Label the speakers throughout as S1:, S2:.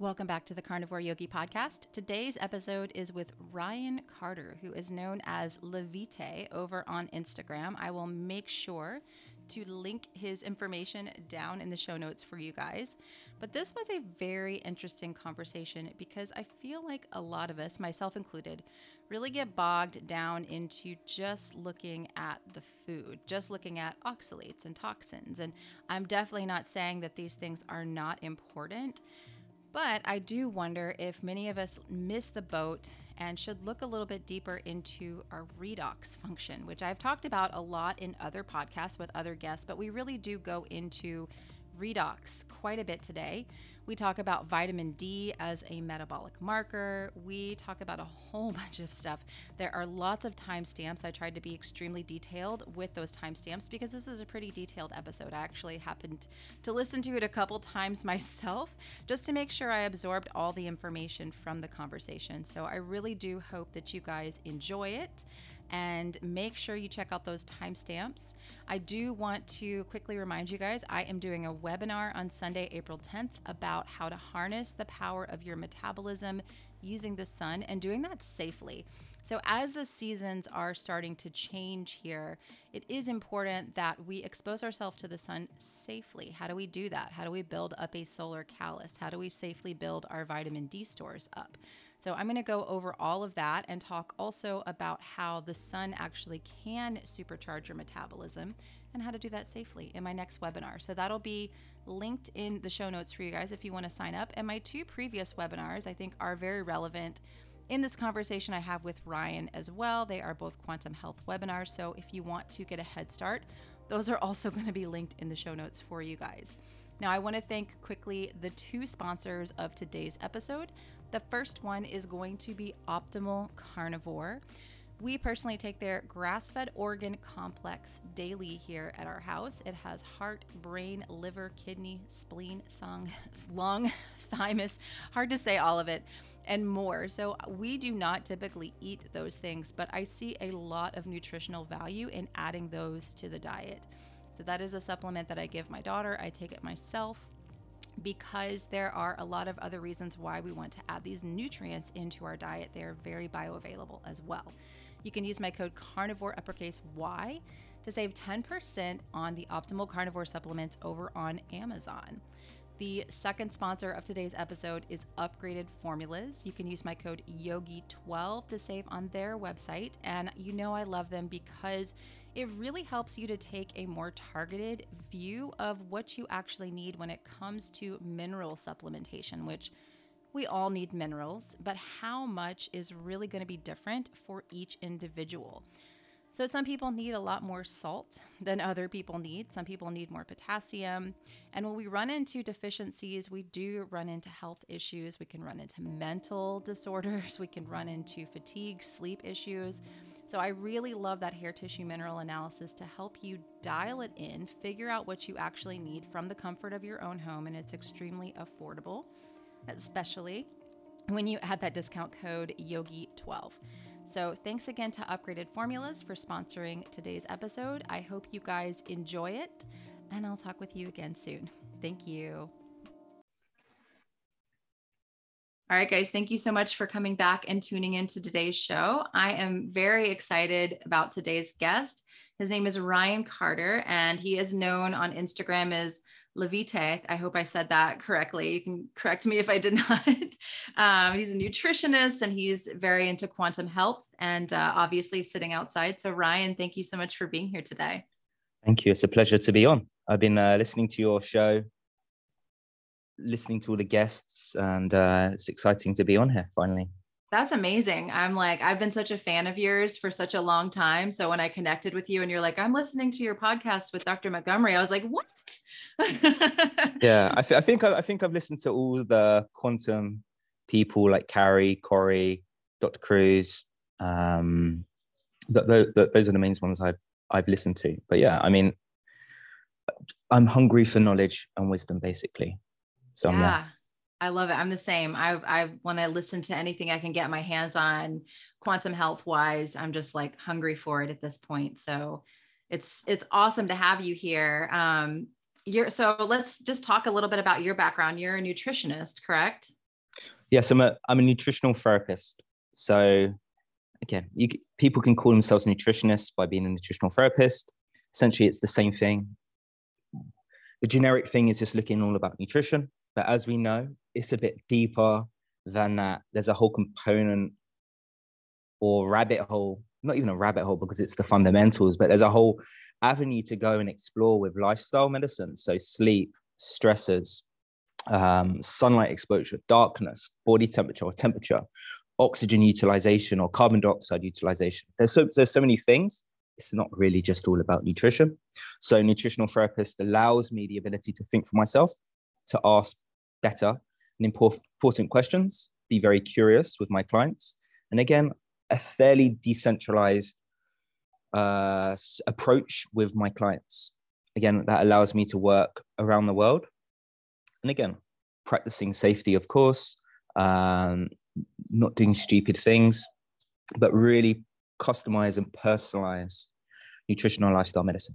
S1: Welcome back to the Carnivore Yogi podcast. Today's episode is with Ryan Carter, who is known as Livevitae over on Instagram. I will make sure to link his information down in the show notes for you guys. But this was a very interesting conversation because I feel like a lot of us, myself included, really get bogged down into just looking at the food, just looking at oxalates and toxins. And I'm definitely not saying that these things are not important. But I do wonder if many of us miss the boat and should look a little bit deeper into our redox function, which I've talked about a lot in other podcasts with other guests, but we really do go into redox quite a bit today. We talk about vitamin D as a metabolic marker. We talk about a whole bunch of stuff. There are lots of timestamps. I tried to be extremely detailed with those timestamps because this is a pretty detailed episode. I actually happened to listen to it a couple times myself just to make sure I absorbed all the information from the conversation. So I really do hope that you guys enjoy it and make sure you check out those timestamps. I do want to quickly remind you guys I am doing a webinar on Sunday, April 10th about how to harness the power of your metabolism using the sun and doing that safely. So, as the seasons are starting to change here, it is important that we expose ourselves to the sun safely. How do we do that? How do we build up a solar callus? How do we safely build our vitamin D stores up? So, I'm going to go over all of that and talk also about how the sun actually can supercharge your metabolism and how to do that safely in my next webinar. So, that'll be linked in the show notes for you guys if you want to sign up. And my two previous webinars, I think, are very relevant in this conversation I have with Ryan as well. They are both quantum health webinars. So, if you want to get a head start, those are also going to be linked in the show notes for you guys. Now, I want to thank quickly the two sponsors of today's episode. The first one is going to be Optimal Carnivore. We personally take their grass fed organ complex daily here at our house. It has heart, brain, liver, kidney, spleen, thong, lung, thymus, hard to say all of it, and more. So we do not typically eat those things, but I see a lot of nutritional value in adding those to the diet. So that is a supplement that I give my daughter. I take it myself because there are a lot of other reasons why we want to add these nutrients into our diet. They are very bioavailable as well. You can use my code carnivore uppercase Y to save 10% on the optimal carnivore supplements over on Amazon. The second sponsor of today's episode is Upgraded Formulas. You can use my code YOGI12 to save on their website. And you know I love them because it really helps you to take a more targeted view of what you actually need when it comes to mineral supplementation, which we all need minerals, but how much is really going to be different for each individual. So, some people need a lot more salt than other people need. Some people need more potassium. And when we run into deficiencies, we do run into health issues. We can run into mental disorders. We can run into fatigue, sleep issues. So I really love that hair tissue mineral analysis to help you dial it in, figure out what you actually need from the comfort of your own home, and it's extremely affordable, especially when you add that discount code YOGI12. So thanks again to Upgraded Formulas for sponsoring today's episode. I hope you guys enjoy it, and I'll talk with you again soon. Thank you. All right, guys, thank you so much for coming back and tuning in to today's show. I am very excited about today's guest. His name is Ryan Carter, and he is known on Instagram as Livevitae. I hope I said that correctly. You can correct me if I did not. um, he's a nutritionist and he's very into quantum health and uh, obviously sitting outside. So, Ryan, thank you so much for being here today.
S2: Thank you. It's a pleasure to be on. I've been uh, listening to your show listening to all the guests, and uh, it's exciting to be on here finally.
S1: That's amazing. I'm like, I've been such a fan of yours for such a long time. So when I connected with you and you're like, I'm listening to your podcast with Dr. Montgomery, I was like, what?
S2: yeah, I, th- I think I, I, think I've listened to all the quantum people like Carrie, Corey, Dr. Kruse. Um, th- th- th- those are the main ones I've I've listened to. But yeah, I mean, I'm hungry for knowledge and wisdom, basically.
S1: So yeah, I love it. I'm the same. I I want to listen to anything I can get my hands on, quantum health wise. I'm just like hungry for it at this point. So it's it's awesome to have you here. Um, you're so let's just talk a little bit about your background. You're a nutritionist, correct?
S2: Yes, I'm a I'm a nutritional therapist. So again, you, people can call themselves nutritionists by being a nutritional therapist. Essentially, it's the same thing. The generic thing is just looking all about nutrition, but as we know, it's a bit deeper than that. There's a whole component or rabbit hole, not even a rabbit hole because it's the fundamentals, but there's a whole avenue to go and explore with lifestyle medicine. So sleep, stressors, um, sunlight exposure, darkness, body temperature or temperature, oxygen utilization or carbon dioxide utilization. There's so there's so many things. It's not really just all about nutrition. So nutritional therapist allows me the ability to think for myself, to ask better and important questions, be very curious with my clients, and again, a fairly decentralized uh, approach with my clients. Again, that allows me to work around the world. And again, practicing safety, of course, um, not doing stupid things, but really customize and personalize nutritional lifestyle medicine.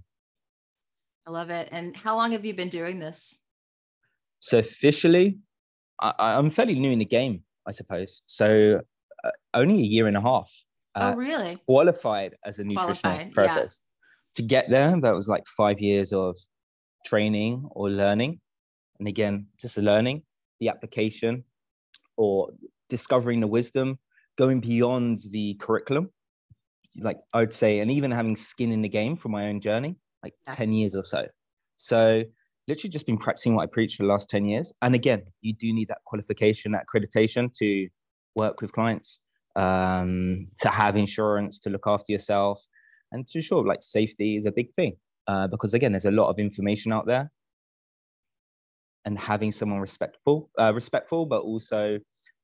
S1: I love it. And how long have you been doing this?
S2: So officially, I, am fairly new in the game, I suppose. So uh, only a year and a half.
S1: Uh, oh, really?
S2: Qualified as a nutritional qualified, therapist. Yeah. To get there, that was like five years of training or learning. And again, just learning the application or discovering the wisdom, going beyond the curriculum. Like I would say, and even having skin in the game for my own journey, like yes. 10 years or so. So literally just been practicing what I preach for the last 10 years. And again, you do need that qualification, that accreditation to work with clients, um, to have insurance, to look after yourself, and to sure like safety is a big thing. Uh, because again, there's a lot of information out there. And having someone respectful, uh, respectful, but also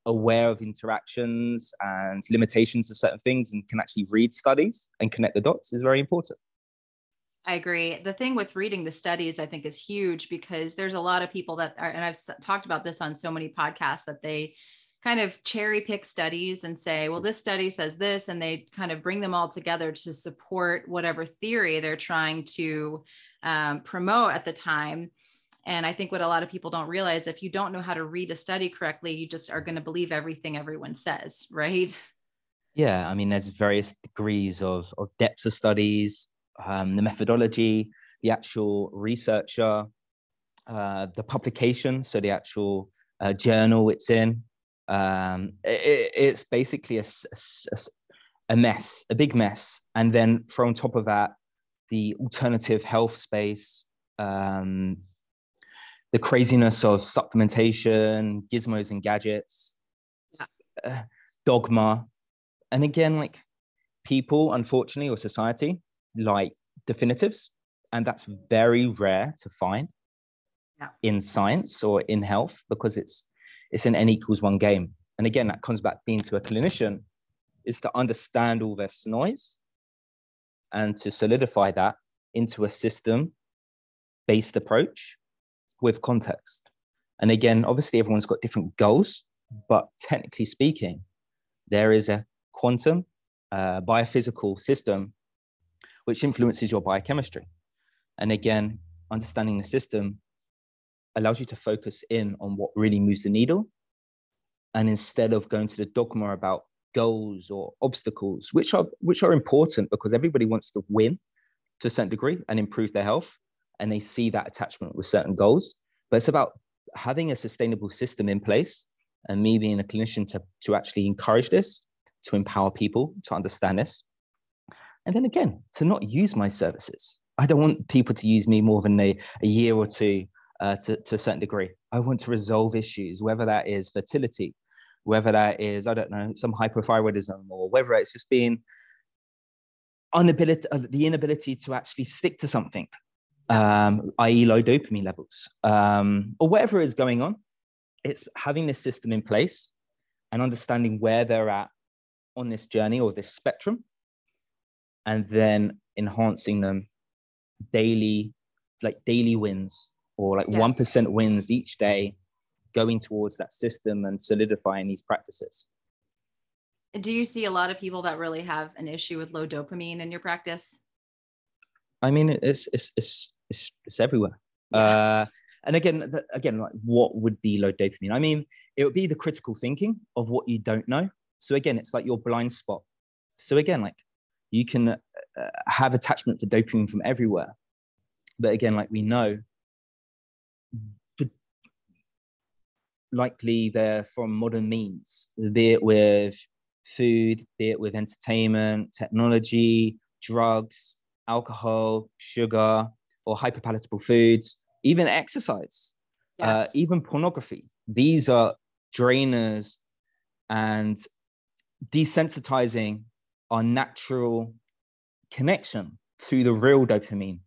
S2: aware of interactions and limitations of certain things and can actually read studies and connect the dots is very important.
S1: I agree. The thing with reading the studies, I think, is huge because there's a lot of people that are, and I've talked about this on so many podcasts that they kind of cherry pick studies and say, well, this study says this, and they kind of bring them all together to support whatever theory they're trying to um, promote at the time. And I think what a lot of people don't realize, if you don't know how to read a study correctly, you just are going to believe everything everyone says, right?
S2: Yeah, I mean, there's various degrees of, of depths of studies, um, the methodology, the actual researcher, uh, the publication, so the actual uh, journal it's in. Um, it, it's basically a, a, a, mess, a big mess. And then from top of that, the alternative health space, um, the craziness of supplementation, gizmos and gadgets, yeah. uh, dogma. And again, like people, unfortunately, or society, like definitives. And that's very rare to find yeah. in science or in health because it's it's an n equals one game. And again, that comes back being to a clinician is to understand all this noise and to solidify that into a system based approach with context. And again, obviously everyone's got different goals, but technically speaking, there is a quantum uh, biophysical system which influences your biochemistry. And again, understanding the system allows you to focus in on what really moves the needle. And instead of going to the dogma about goals or obstacles, which are which are important because everybody wants to win to a certain degree and improve their health, and they see that attachment with certain goals. But it's about having a sustainable system in place, and me being a clinician to to actually encourage this, to empower people to understand this, and then again to not use my services. I don't want people to use me more than a, a year or two uh, to, to a certain degree. I want to resolve issues, whether that is fertility, whether that is, I don't know, some hypothyroidism, or whether it's just being inability, uh, the inability to actually stick to something, um, i.e., low dopamine levels, um, or whatever is going on. It's having this system in place and understanding where they're at on this journey or this spectrum, and then enhancing them daily, like daily wins or like one yeah. wins each day going towards that system and solidifying these practices
S1: do you see a lot of people that really have an issue with low dopamine in your practice
S2: i mean it's it's it's it's, it's everywhere yeah. uh and again, again, like what would be low dopamine? I mean, it would be the critical thinking of what you don't know. So again, it's like your blind spot. So again, like you can uh, have attachment to dopamine from everywhere, but again, like we know, likely they're from modern means, be it with food, be it with entertainment, technology, drugs, alcohol, sugar, or hyperpalatable foods, even exercise, uh, yes. uh, even pornography. These are drainers and desensitizing our natural connection to the real dopamine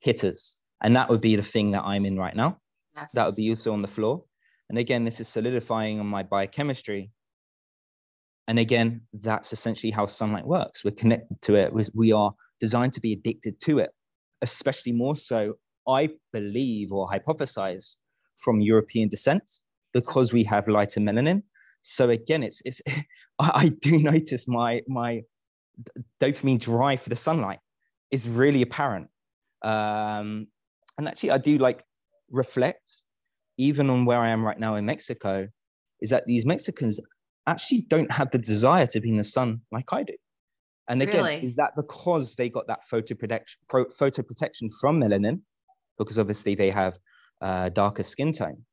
S2: hitters. And that would be the thing that I'm in right now. Yes. That would be also on the floor. And again, this is solidifying on my biochemistry. And again, that's essentially how sunlight works. We're connected to it. We are designed to be addicted to it, especially more so, I believe or hypothesize from European descent because we have lighter melanin. So again, it's it's I do notice my my dopamine drive for the sunlight is really apparent. Um, and actually, I do like reflect even on where I am right now in Mexico, is that these Mexicans actually don't have the desire to be in the sun like I do. And again, really? is that because they got that photo protection, pro, photo protection from melanin? Because obviously they have uh, darker skin tone.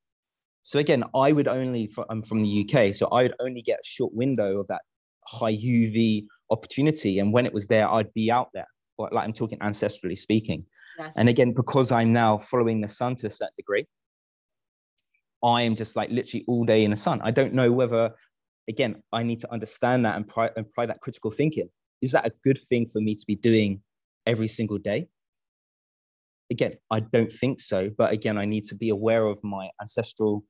S2: So again, I would only, I'm from the UK, so I would only get a short window of that high UV opportunity. And when it was there, I'd be out there. But like I'm talking ancestrally speaking. Yes. And again, because I'm now following the sun to a certain degree, I am just like literally all day in the sun. I don't know whether, again, I need to understand that and apply, apply that critical thinking is that a good thing for me to be doing every single day? Again, I don't think so. But again, I need to be aware of my ancestral,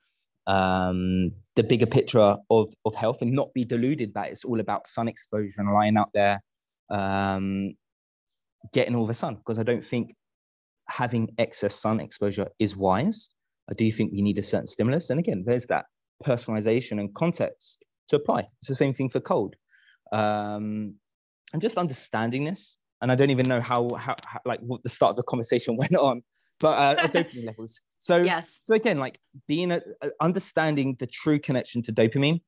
S2: um, the bigger picture of, of health and not be deluded that it's all about sun exposure and lying out there, um, getting all the sun. Because I don't think having excess sun exposure is wise. I do think we need a certain stimulus. And again, there's that personalization and context to apply. It's the same thing for cold. Um, and just understanding this. And I don't even know how, how, how like what the start of the conversation went on, but uh, dopamine levels. So yes. So again, like being a, a, understanding the true connection to dopamine,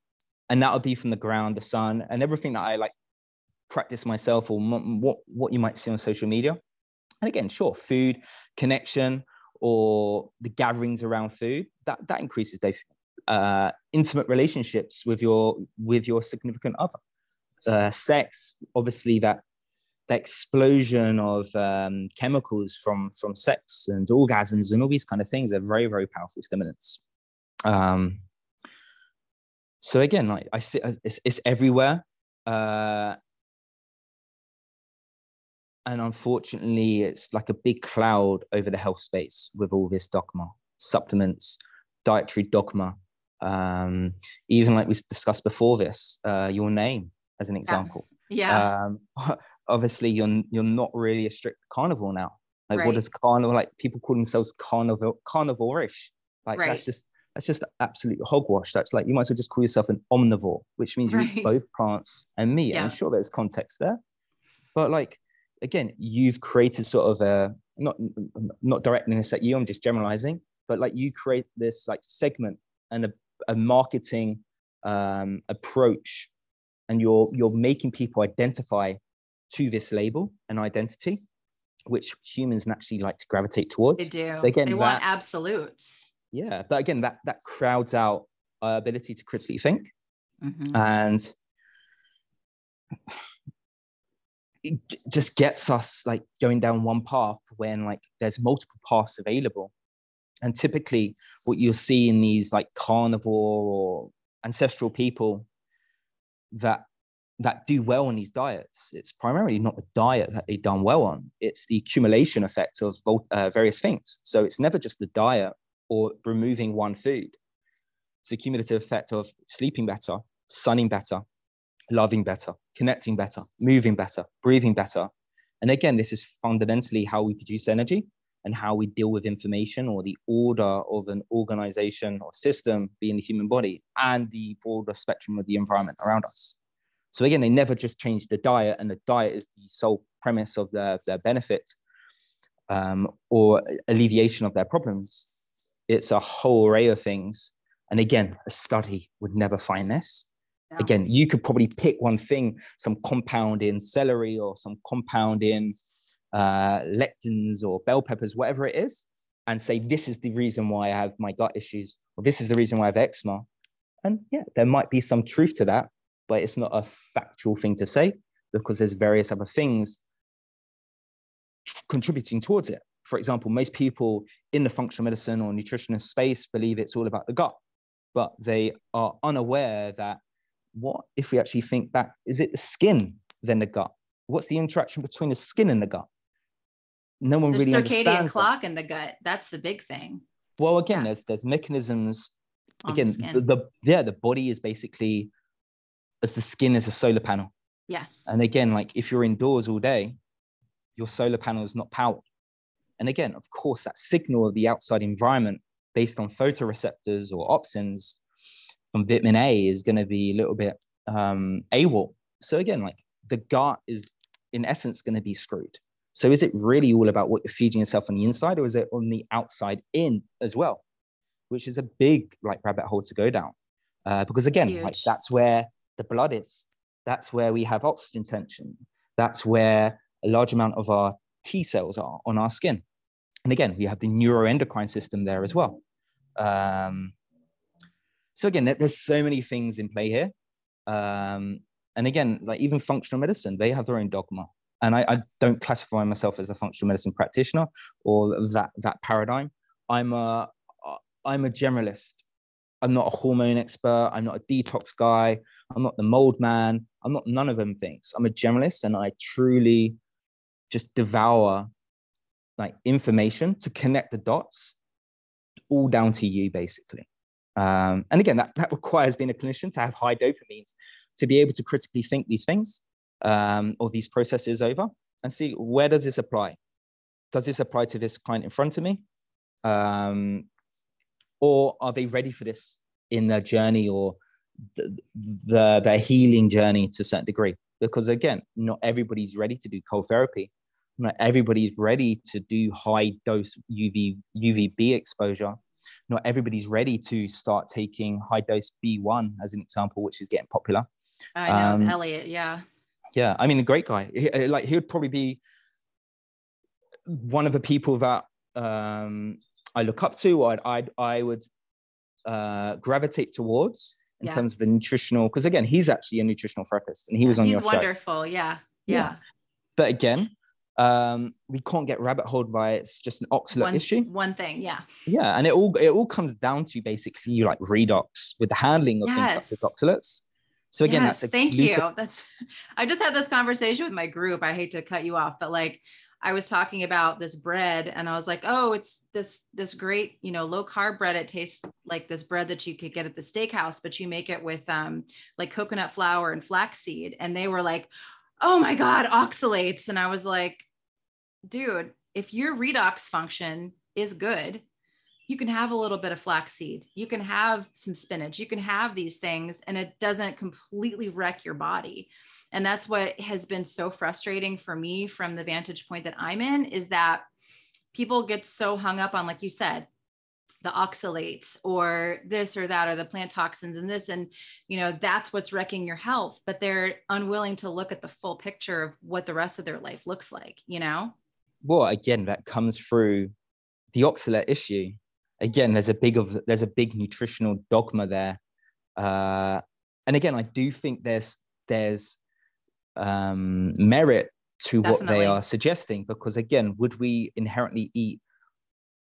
S2: and that would be from the ground, the sun, and everything that I like practice myself, or m- what what you might see on social media. And again, sure, food connection or the gatherings around food that that increases dopamine. Uh, intimate relationships with your with your significant other uh, sex, obviously that the explosion of um, chemicals from from sex and orgasms and all these kind of things are very very powerful stimulants. Um, so again, like I see, uh, it's, it's everywhere, uh, and unfortunately, it's like a big cloud over the health space with all this dogma, supplements, dietary dogma. Um, even like we discussed before this, uh, your name as an example.
S1: Yeah.
S2: Um, obviously, you're you're not really a strict carnivore now. Like, right. what does carnivore like? People call themselves carnivore carnivore-ish. Like right. that's just that's just absolute hogwash. That's like you might as well just call yourself an omnivore, which means you eat both plants and meat. Yeah. I'm sure there's context there, but like again, you've created sort of a not not directing this at you. I'm just generalizing, but like you create this like segment and a, a marketing um, approach and you're you're making people identify to this label and identity which humans naturally like to gravitate towards.
S1: They do. Again they that, want absolutes.
S2: Yeah but again that that crowds out our ability to critically think. Mm-hmm. and it just gets us like going down one path when like there's multiple paths available. And typically what you'll see in these like carnivore or ancestral people that that do well on these diets. It's primarily not the diet that they've done well on; it's the accumulation effect of uh, various things. So it's never just the diet or removing one food. It's the cumulative effect of sleeping better, sunning better, loving better, connecting better, moving better, breathing better. And again, this is fundamentally how we produce energy and how we deal with information or the order of an organization or system being the human body and the broader spectrum of the environment around us. So again, they never just change the diet and the diet is the sole premise of their, their benefit um, or alleviation of their problems. it's a whole array of things. And again, a study would never find this. Yeah. Again, you could probably pick one thing, some compound in celery or some compound in uh, lectins or bell peppers, whatever it is, and say, this is the reason why I have my gut issues, or this is the reason why I have eczema. And yeah, there might be some truth to that, but it's not a factual thing to say because there's various other things contributing towards it. For example, most people in the functional medicine or nutritionist space believe it's all about the gut, but they are unaware that what if we actually think that is it the skin then the gut? What's the interaction between the skin and the gut? No one
S1: there's
S2: really
S1: circadian
S2: understands
S1: clock
S2: that.
S1: in the gut. That's the big thing.
S2: Well, again, yeah. there's there's mechanisms.
S1: On
S2: again,
S1: the,
S2: the, the yeah, the body is basically as the skin is a solar panel.
S1: Yes.
S2: And again, like if you're indoors all day, your solar panel is not powered. And again, of course, that signal of the outside environment based on photoreceptors or opsins from vitamin A is going to be a little bit um, AWOL. So again, like the gut is in essence going to be screwed. So is it really all about what you're feeding yourself on the inside or is it on the outside in as well? Which is a big like rabbit hole to go down. Uh, because again, Huge. like that's where the blood is. That's where we have oxygen tension. That's where a large amount of our T cells are on our skin. And again, we have the neuroendocrine system there as well. Um, so again, there's so many things in play here. Um, and again, like even functional medicine, they have their own dogma. And I, I, don't classify myself as a functional medicine practitioner or that that paradigm. I'm a I'm a generalist. I'm not a hormone expert. I'm not a detox guy. I'm not the mold man. I'm not none of them things. I'm a generalist, and I truly just devour like information to connect the dots all down to you basically um, and again that, that requires being a clinician to have high dopamines to be able to critically think these things um, or these processes over and see where does this apply does this apply to this client in front of me um, or are they ready for this in their journey or the, the, their healing journey to a certain degree because again not everybody's ready to do cold therapy not everybody's ready to do high dose UV UVB exposure. Not everybody's ready to start taking high dose B1 as an example, which is getting popular.
S1: I know um, Elliot, yeah.
S2: Yeah, I mean, a great guy. He, uh, like he would probably be one of the people that um, I look up to, or I I would uh, gravitate towards in yeah. terms of the nutritional. Because again, he's actually a nutritional therapist, and he
S1: yeah,
S2: was on your
S1: show. He's wonderful. Yeah. yeah, yeah.
S2: But again, um, we can't get rabbit holed by it's just an oxalate
S1: one,
S2: issue.
S1: One thing, yeah.
S2: Yeah, and it all it all comes down to basically you like redox with the handling of yes. things as oxalates. So again, yes, that's a
S1: thank you. That's I just had this conversation with my group. I hate to cut you off, but like I was talking about this bread and I was like, oh, it's this this great, you know, low carb bread. It tastes like this bread that you could get at the steakhouse, but you make it with um like coconut flour and flaxseed. And they were like, oh my God, oxalates. And I was like, dude, if your redox function is good, you can have a little bit of flaxseed, you can have some spinach, you can have these things, and it doesn't completely wreck your body. And that's what has been so frustrating for me from the vantage point that I'm in is that people get so hung up on, like you said, the oxalates or this or that or the plant toxins and this and you know that's what's wrecking your health but they're unwilling to look at the full picture of what the rest of their life looks like you know?
S2: Well again that comes through the oxalate issue again there's a big of there's a big nutritional dogma there uh, and again i do think there's there's um, merit to Definitely. what they are suggesting because again would we inherently eat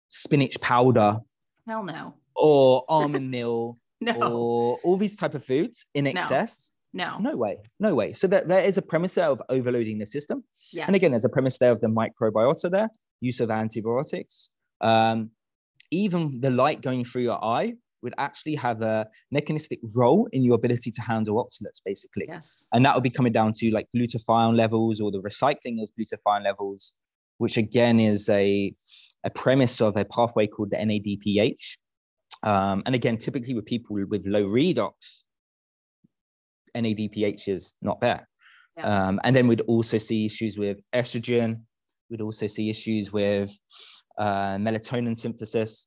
S2: spinach powder
S1: Hell no.
S2: Or almond meal. no. Or all these type of foods in excess.
S1: No.
S2: No way. No way. So that there is a premise there of overloading the system.
S1: Yes.
S2: And again, there's a premise there of the microbiota there, use of antibiotics. Um, even the light going through your eye would actually have a mechanistic role in your ability to handle oxalates, basically.
S1: Yes.
S2: And that would be coming down to like glutathione levels or the recycling of glutathione levels, which again is a a premise of a pathway called the NADPH. Um, and again, typically with people with low redox, NADPH is not there. Yeah. Um, and then we'd also see issues with estrogen. We'd also see issues with uh, melatonin synthesis.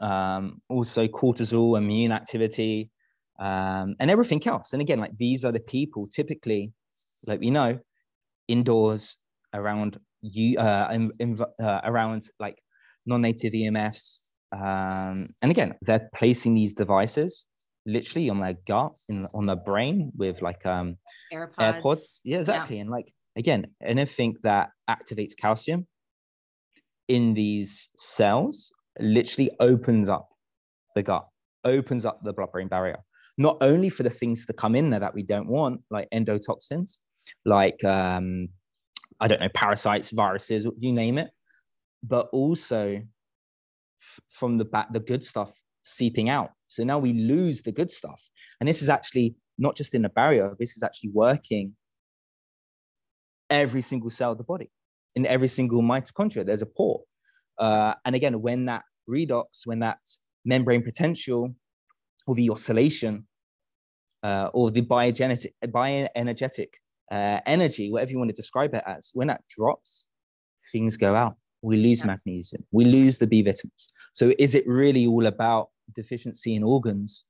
S2: um, also cortisol, immune activity, um, and everything else. And again, like these are the people typically, like we know, indoors around you, uh, in, in, uh, around like non-native EMFs. Um, and again, they're placing these devices literally on their gut, in on their brain with like um, AirPods. AirPods. Yeah, exactly. Yeah. And like again, anything that activates calcium in these cells literally opens up the gut, opens up the blood brain barrier, not only for the things that come in there that we don't want, like endotoxins, like, um, I don't know, parasites, viruses, you name it, but also f- from the back, the good stuff seeping out. So now we lose the good stuff. And this is actually not just in the barrier, this is actually working every single cell of the body. In every single mitochondria, there's a pore. Uh, and again, when that redox, when that membrane potential or the oscillation uh, or the biogenetic, bioenergetic uh, energy, whatever you want to describe it as, when that drops, things go out. We lose yeah. magnesium, we lose the B vitamins. So is it really all about deficiency in organs?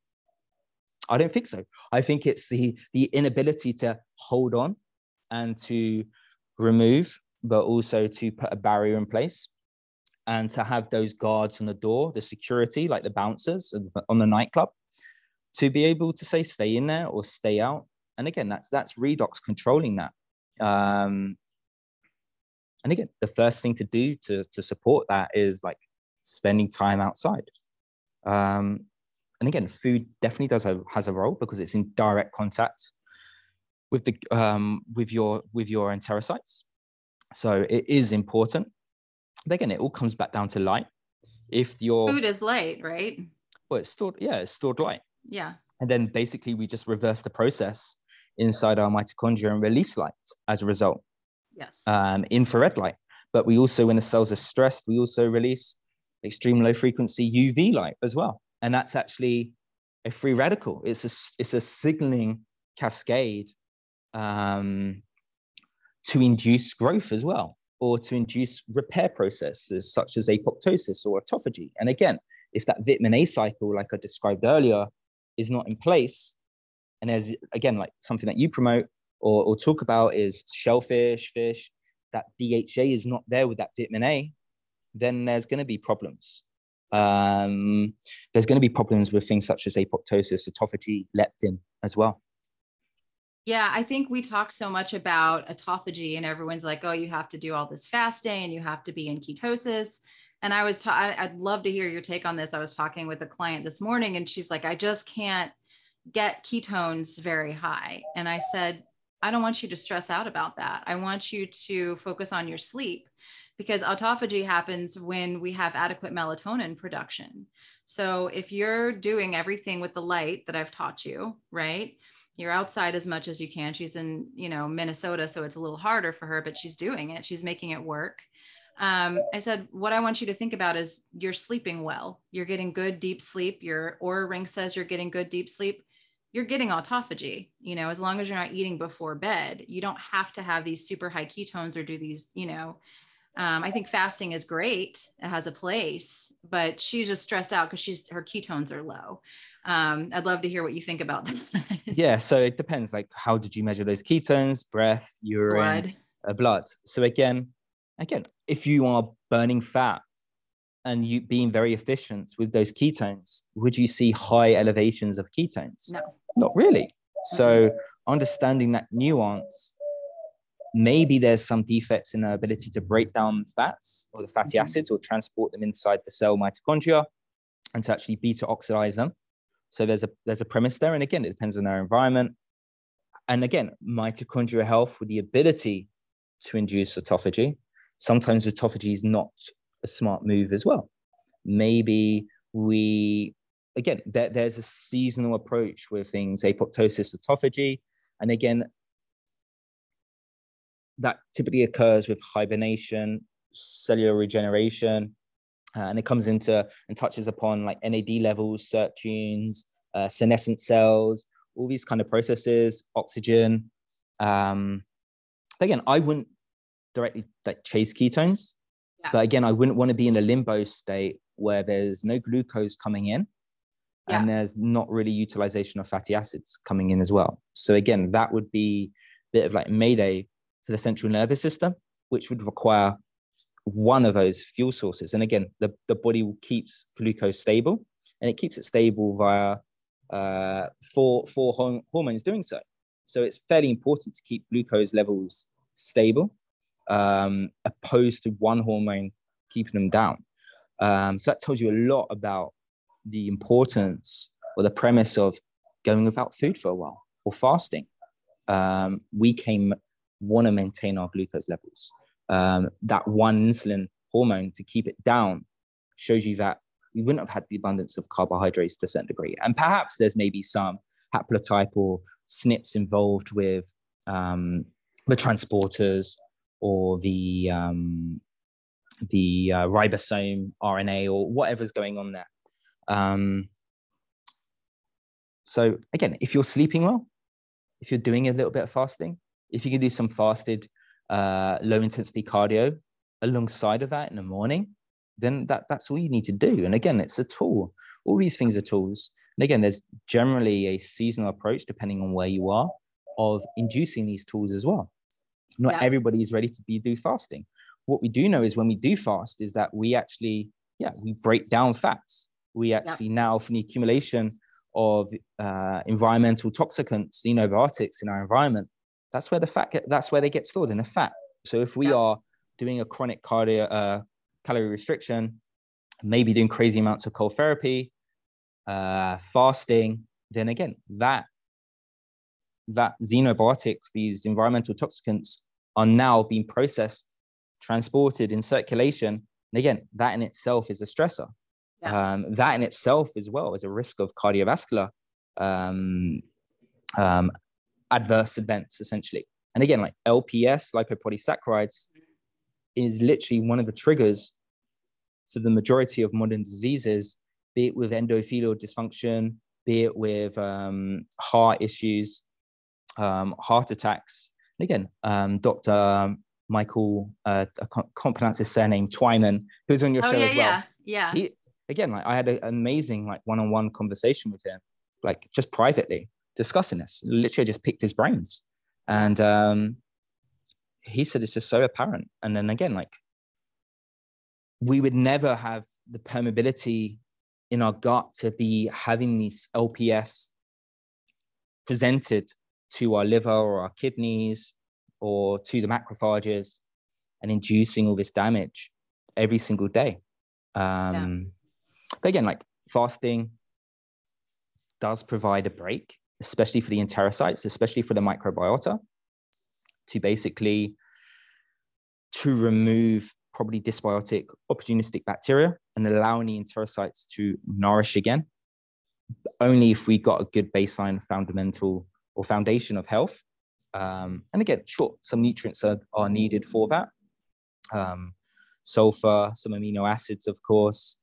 S2: I don't think so. I think it's the the inability to hold on and to remove, but also to put a barrier in place and to have those guards on the door, the security, like the bouncers on the nightclub, to be able to say stay in there or stay out. And again, that's that's redox controlling that. Um, and again, the first thing to do to to support that is like spending time outside. Um, and again, food definitely does have, has a role because it's in direct contact with the um, with your with your enterocytes. So it is important but again, it all comes back down to light. If your
S1: food is light, right?
S2: Well, it's stored, yeah, it's stored light.
S1: Yeah.
S2: And then basically we just reverse the process inside our mitochondria and release light as a result.
S1: Yes.
S2: Um, infrared light. But we also, when the cells are stressed, we also release extreme low frequency UV light as well. And that's actually a free radical. It's a, it's a signaling cascade um, to induce growth as well or to induce repair processes such as apoptosis or autophagy. And again, if that vitamin A cycle, like I described earlier, is not in place, and as again, like something that you promote or, or talk about is shellfish, fish, that DHA is not there with that vitamin A, then there's going to be problems. Um, there's going to be problems with things such as apoptosis, autophagy, leptin as well.
S1: Yeah, I think we talk so much about autophagy, and everyone's like, "Oh, you have to do all this fasting, and you have to be in ketosis." And I was, ta- I'd love to hear your take on this. I was talking with a client this morning, and she's like, "I just can't get ketones very high." And I said, "I don't want you to stress out about that. I want you to focus on your sleep." Because autophagy happens when we have adequate melatonin production. So, if you're doing everything with the light that I've taught you, right? You're outside as much as you can. She's in, you know, Minnesota, so it's a little harder for her, but she's doing it. She's making it work. Um, I said, what I want you to think about is you're sleeping well. You're getting good deep sleep. Your Oura ring says you're getting good deep sleep. You're getting autophagy, you know, as long as you're not eating before bed. You don't have to have these super high ketones or do these, you know, um, I think fasting is great. It has a place, but she's just stressed out because she's her ketones are low. Um, I'd love to hear what you think about that.
S2: yeah, so it depends. Like, how did you measure those ketones? Breath, urine, blood. Uh, blood. So again, again, if you are burning fat and you being very efficient with those ketones, would you see high elevations of ketones?
S1: No,
S2: not really. So understanding that nuance maybe there's some defects in our ability to break down fats or the fatty mm-hmm. acids or transport them inside the cell mitochondria and to actually beta oxidize them. So there's a there's a premise there, and again, it depends on our environment. And again, mitochondrial health with the ability to induce autophagy. Sometimes autophagy is not a smart move as well. Maybe we again there, there's a seasonal approach with things apoptosis autophagy and again that typically occurs with hibernation, cellular regeneration, uh, and it comes into and touches upon like NAD levels, sirtuins, uh, senescent cells, all these kind of processes, oxygen. Um, again, I wouldn't directly like chase ketones, yeah. but again, I wouldn't want to be in a limbo state where there's no glucose coming in yeah. and there's not really utilization of fatty acids coming in as well. So again, that would be a bit of like mayday for the central nervous system, which would require one of those fuel sources. And again, the, the body keeps glucose stable and it keeps it stable via uh, four, four hormones doing so. So it's fairly important to keep glucose levels stable, um, opposed to one hormone keeping them down. Um, so that tells you a lot about the importance or the premise of going without food for a while or fasting. Um, we came want to maintain our glucose levels. Um, that one insulin hormone to keep it down shows you that we wouldn't have had the abundance of carbohydrates to a certain degree. And perhaps there's maybe some haplotype or SNPs involved with um, the transporters or the um, the uh, ribosome RNA or whatever's going on there. Um, so again, if you're sleeping well, if you're doing a little bit of fasting, if you can do some fasted uh, low intensity cardio alongside of that in the morning, then that, that's all you need to do. And again, it's a tool. All these things are tools. And again, there's generally a seasonal approach, depending on where you are, of inducing these tools as well. Not yeah. everybody is ready to be do fasting. What we do know is when we do fast, is that we actually, yeah, we break down fats we actually yeah. now from the accumulation of uh, environmental toxicants, xenobiotics in our environment, that's where the fat get, that's where they get stored in the fat. So if we yeah. are doing a chronic cardio uh, calorie restriction, maybe doing crazy amounts of cold therapy, uh, fasting, then again that that xenobiotics, these environmental toxicants, are now being processed, transported in circulation. And again, that in itself is a stressor. Yeah. Um, that in itself, as well, is a risk of cardiovascular um, um, adverse events, essentially. And again, like LPS, lipopolysaccharides, is literally one of the triggers for the majority of modern diseases, be it with endothelial dysfunction, be it with um, heart issues, um, heart attacks. And again, um, Dr. Michael, uh, I can't, can't, pronounce his surname, Twyman, who's on your oh, show
S1: yeah,
S2: as well.
S1: Yeah, yeah.
S2: He, again, like I had an amazing like one-on-one conversation with him, like just privately discussing this. Literally, just picked his brains, and um, he said it's just so apparent. And then again, like we would never have the permeability in our gut to be having these LPS presented to our liver or our kidneys or to the macrophages and inducing all this damage every single day. Um, but again, like fasting does provide a break, especially for the enterocytes, especially for the microbiota, to basically to remove probably dysbiotic opportunistic bacteria and allowing the enterocytes to nourish again. Only if we got a good baseline fundamental or foundation of health. Um, and again, sure, some nutrients are, are needed for that. Um, sulfur, some amino acids, of course,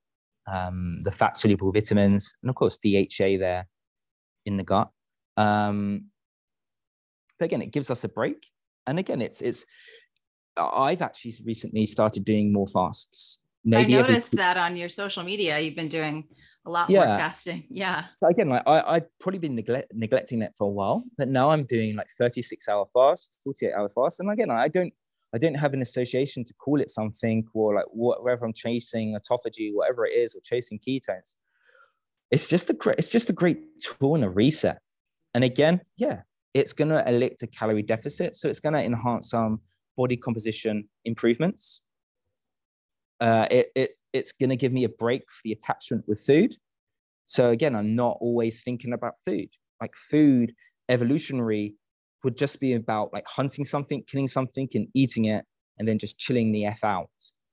S2: um, the fat soluble vitamins, and of course DHA there in the gut. Um, but again, it gives us a break. And again, it's it's. I've actually recently started doing more fasts.
S1: Maybe I noticed that on your social media. You've been doing a lot yeah. more fasting. Yeah.
S2: So again, like I, I've probably been neglect, neglecting that for a while, but now I'm doing like 36 hour fast, 48 hour fast. And again, I don't I don't have an association to call it something or like whatever I'm chasing autophagy, whatever it is, or chasing ketones. It's just a great, it's just a great tool and a reset. And again, yeah, it's going to elect a calorie deficit. So it's going to enhance some body composition improvements. Uh, it, it, it's going to give me a break for the attachment with food. So again, I'm not always thinking about food. Like food, evolutionary would just be about like hunting something, killing something, and eating it, and then just chilling the f out.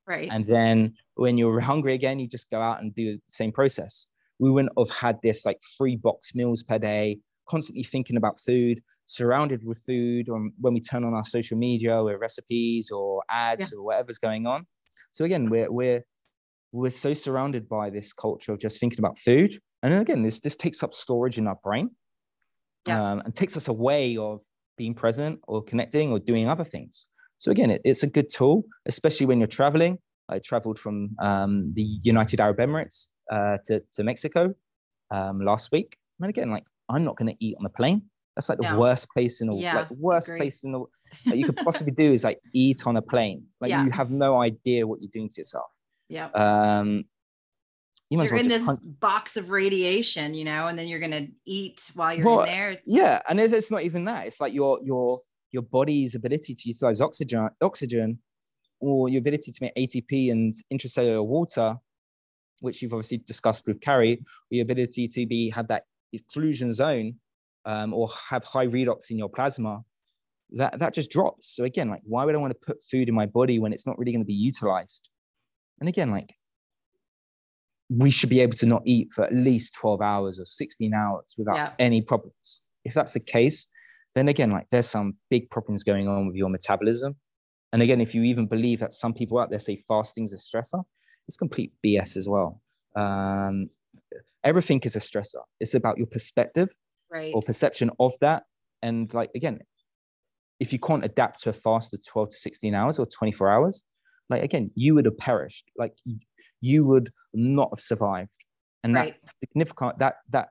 S1: Right.
S2: And then when you're hungry again, you just go out and do the same process. We wouldn't have had this like three box meals per day, constantly thinking about food, surrounded with food. Or when we turn on our social media or recipes or ads yeah. or whatever's going on. So again, we're we're we're so surrounded by this culture of just thinking about food. And then again, this this takes up storage in our brain. Yeah. Um, and takes us away of being present or connecting or doing other things. So again, it, it's a good tool, especially when you're traveling. I traveled from um, the United Arab Emirates uh, to, to Mexico um, last week. And again, like I'm not going to eat on a plane. That's like the no. worst place in the yeah, like worst place in the that you could possibly do is like eat on a plane. Like yeah. you have no idea what you're doing to yourself.
S1: Yeah.
S2: Um,
S1: you are well in this hunt. box of radiation, you know, and then you're gonna eat while you're well, in there. It's...
S2: Yeah, and it's, it's not even that. It's like your your your body's ability to utilize oxygen, oxygen, or your ability to make ATP and intracellular water, which you've obviously discussed with Carrie, or your ability to be have that exclusion zone, um, or have high redox in your plasma, that that just drops. So again, like, why would I want to put food in my body when it's not really going to be utilized? And again, like, we should be able to not eat for at least 12 hours or 16 hours without yeah. any problems. If that's the case, then again, like, there's some big problems going on with your metabolism. And again, if you even believe that some people out there say fasting's a stressor, it's complete BS as well. Um, everything is a stressor. It's about your perspective
S1: right.
S2: or perception of that. And like again, if you can't adapt to a fast of 12 to 16 hours or 24 hours, like again, you would have perished. Like you would not have survived. And right. that significant that that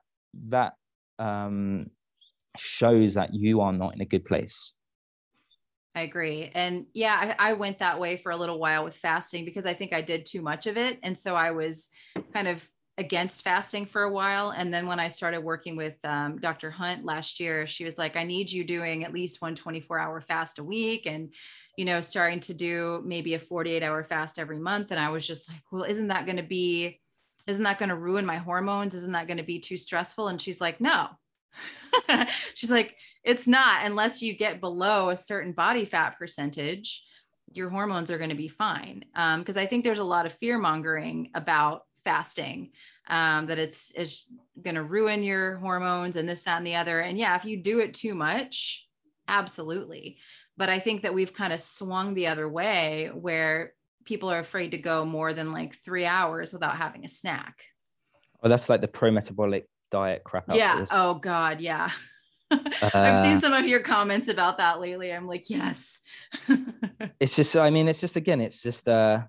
S2: that um shows that you are not in a good place.
S1: I agree. And yeah, I, I, went that way for a little while with fasting because I think I did too much of it. And so I was kind of against fasting for a while. And then when I started working with um, Dr. Hunt last year, she was like, I need you doing at least one 24 hour fast a week and, you know, starting to do maybe a 48 hour fast every month. And I was just like, well, isn't that going to be, isn't that going to ruin my hormones? Isn't that going to be too stressful? And she's like, no. she's like, it's not unless you get below a certain body fat percentage your hormones are going to be fine. Because um, I think there's a lot of fear mongering about fasting um, that it's it's going to ruin your hormones and this that and the other. And yeah if you do it too much absolutely. But i think that we've kind of swung the other way where people are afraid to go more than like three hours without having a snack.
S2: Well that's like the pro-metabolic diet crap
S1: yeah. oh god yeah. Uh, I've seen uh, some of your comments about that lately. I'm like, yes.
S2: it's just, I mean, it's just again, it's just uh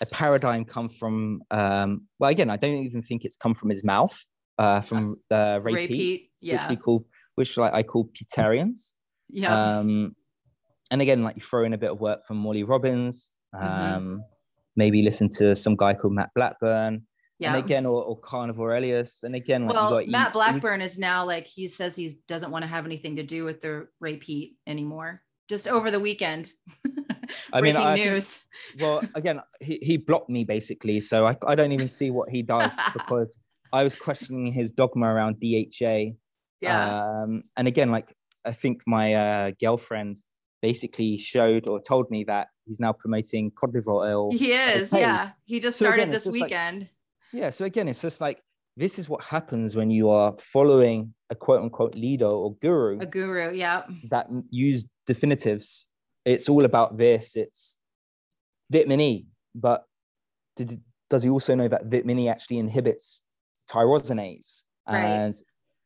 S2: a paradigm come from um, well again i don't even think it's come from his mouth uh, from uh, Ray, Ray Peat, Peat, yeah. which we call which like i call Peatarians.
S1: yeah
S2: um, and again like you throw in a bit of work from morley robbins mm-hmm. um, mm-hmm. maybe listen to some guy called matt blackburn yeah. And again, or, or Carnivore Aurelius. And again,
S1: like well, Matt Blackburn is now like he says he doesn't want to have anything to do with the Ray Peat anymore. Just over the weekend. I mean, I news.
S2: Well, again, he, he blocked me basically, so I, I don't even see what he does because I was questioning his dogma around DHA.
S1: Yeah.
S2: Um, and again, like I think my uh, girlfriend basically showed or told me that he's now promoting cod liver oil.
S1: He is, yeah. He just so started again, this weekend.
S2: Like, yeah. So again, it's just like this is what happens when you are following a quote unquote leader or guru.
S1: A guru, yeah.
S2: That use definitives it's all about this. It's vitamin E, but did, does he also know that vitamin E actually inhibits tyrosinase right. and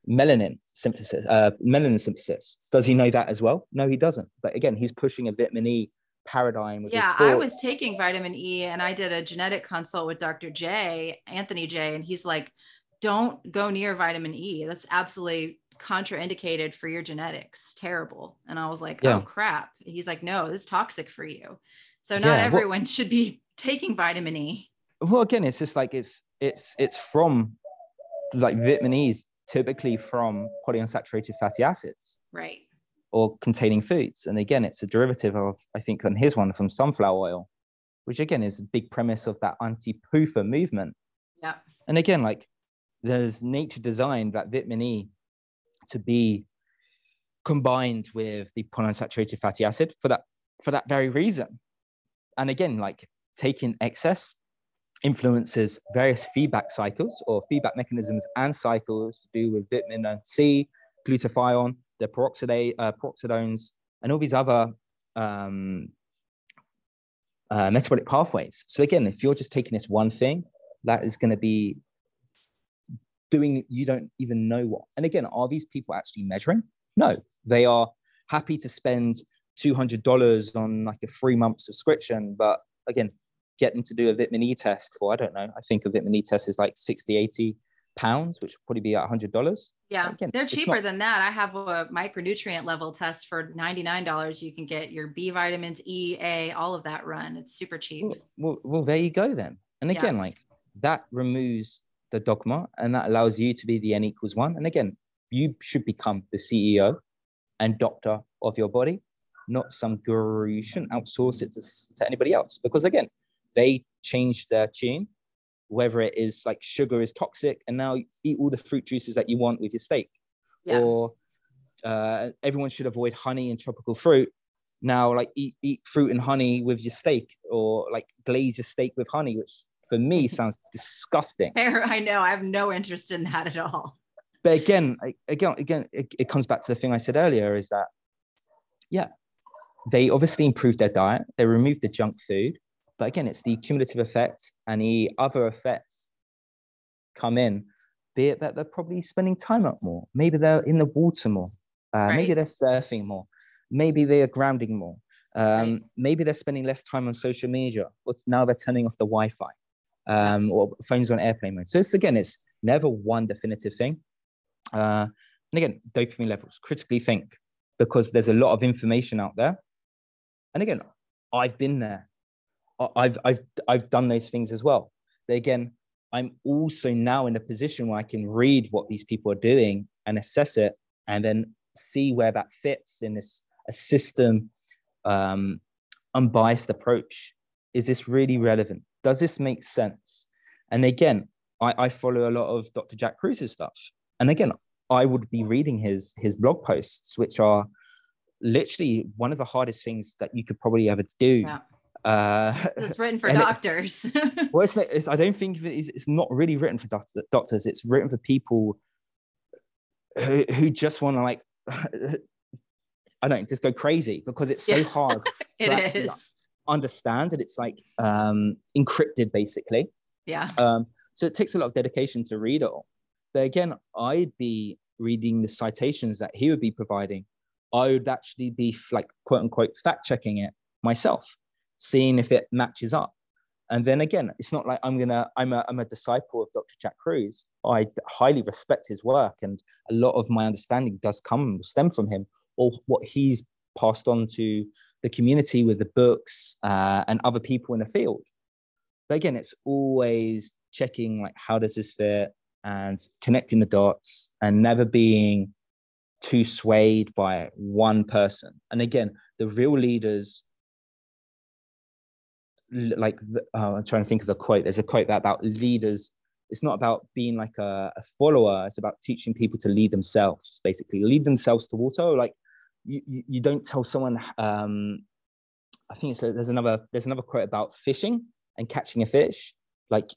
S2: melanin synthesis? Uh, melanin synthesis. Does he know that as well? No, he doesn't. But again, he's pushing a vitamin E paradigm.
S1: yeah, I was taking vitamin E, and I did a genetic consult with Dr. Jay, Anthony Jay, and he's like, "Don't go near vitamin E. That's absolutely contraindicated for your genetics. Terrible. And I was like, oh, yeah. oh crap. He's like, no, this is toxic for you. So not yeah, everyone well, should be taking vitamin E.
S2: Well, again, it's just like it's it's it's from like vitamin E is typically from polyunsaturated fatty acids.
S1: Right.
S2: Or containing foods. And again, it's a derivative of, I think on his one from sunflower oil, which again is a big premise of that anti-PUFA movement.
S1: Yeah.
S2: And again, like there's nature designed that vitamin E to be combined with the polyunsaturated fatty acid for that for that very reason. And again, like taking excess influences various feedback cycles or feedback mechanisms and cycles to do with vitamin C, glutathione, the peroxidase, uh, peroxidones, and all these other um, uh, metabolic pathways. So again, if you're just taking this one thing, that is going to be doing you don't even know what. And again, are these people actually measuring? No, they are happy to spend $200 on like a three month subscription. But again, get them to do a vitamin E test for, I don't know, I think a vitamin E test is like 60, 80 pounds, which would probably be at hundred dollars.
S1: Yeah, Again, they're cheaper not... than that. I have a micronutrient level test for $99. You can get your B vitamins, E, A, all of that run. It's super cheap.
S2: Well, well, well there you go then. And again, yeah. like that removes the dogma and that allows you to be the N equals one. And again, you should become the CEO and doctor of your body, not some guru. You shouldn't outsource it to, to anybody else because again, they change their tune whether it is like sugar is toxic and now eat all the fruit juices that you want with your steak yeah. or uh, everyone should avoid honey and tropical fruit now like eat, eat fruit and honey with your steak or like glaze your steak with honey which for me sounds disgusting
S1: i know i have no interest in that at all
S2: but again again again it, it comes back to the thing i said earlier is that yeah they obviously improved their diet they removed the junk food but again, it's the cumulative effects and the other effects come in, be it that they're probably spending time up more. Maybe they're in the water more. Uh, right. Maybe they're surfing more. Maybe they are grounding more. Um, right. Maybe they're spending less time on social media. But now they're turning off the Wi-Fi um, or phones on airplane mode. So it's again, it's never one definitive thing. Uh, and again, dopamine levels. Critically think because there's a lot of information out there. And again, I've been there. I've I've I've done those things as well. But again, I'm also now in a position where I can read what these people are doing and assess it, and then see where that fits in this a system, um, unbiased approach. Is this really relevant? Does this make sense? And again, I, I follow a lot of Dr. Jack Kruse's stuff, and again, I would be reading his his blog posts, which are literally one of the hardest things that you could probably ever do. Yeah
S1: uh, it's written for doctors.
S2: It, well, it's, it's, I don't think it's, it's not really written for doctor, doctors. It's written for people who, who just want to like, I don't know, just go crazy because it's so yeah. hard to actually like, understand. And it's like um, encrypted basically.
S1: Yeah.
S2: Um, so it takes a lot of dedication to read it all. But again, I'd be reading the citations that he would be providing. I would actually be like quote unquote fact checking it myself seeing if it matches up. And then again, it's not like I'm gonna, I'm a, I'm a disciple of Dr. Jack Kruse. I highly respect his work, and a lot of my understanding does come stem from him or what he's passed on to the community with the books uh, and other people in the field. But again, it's always checking like how does this fit and connecting the dots and never being too swayed by one person. And again, the real leaders like uh, I'm trying to think of the quote. There's a quote that about leaders. It's not about being like a, a follower. It's about teaching people to lead themselves. Basically, lead themselves to water. Like you, you, you don't tell someone. Um, I think it's a, there's another there's another quote about fishing and catching a fish. Like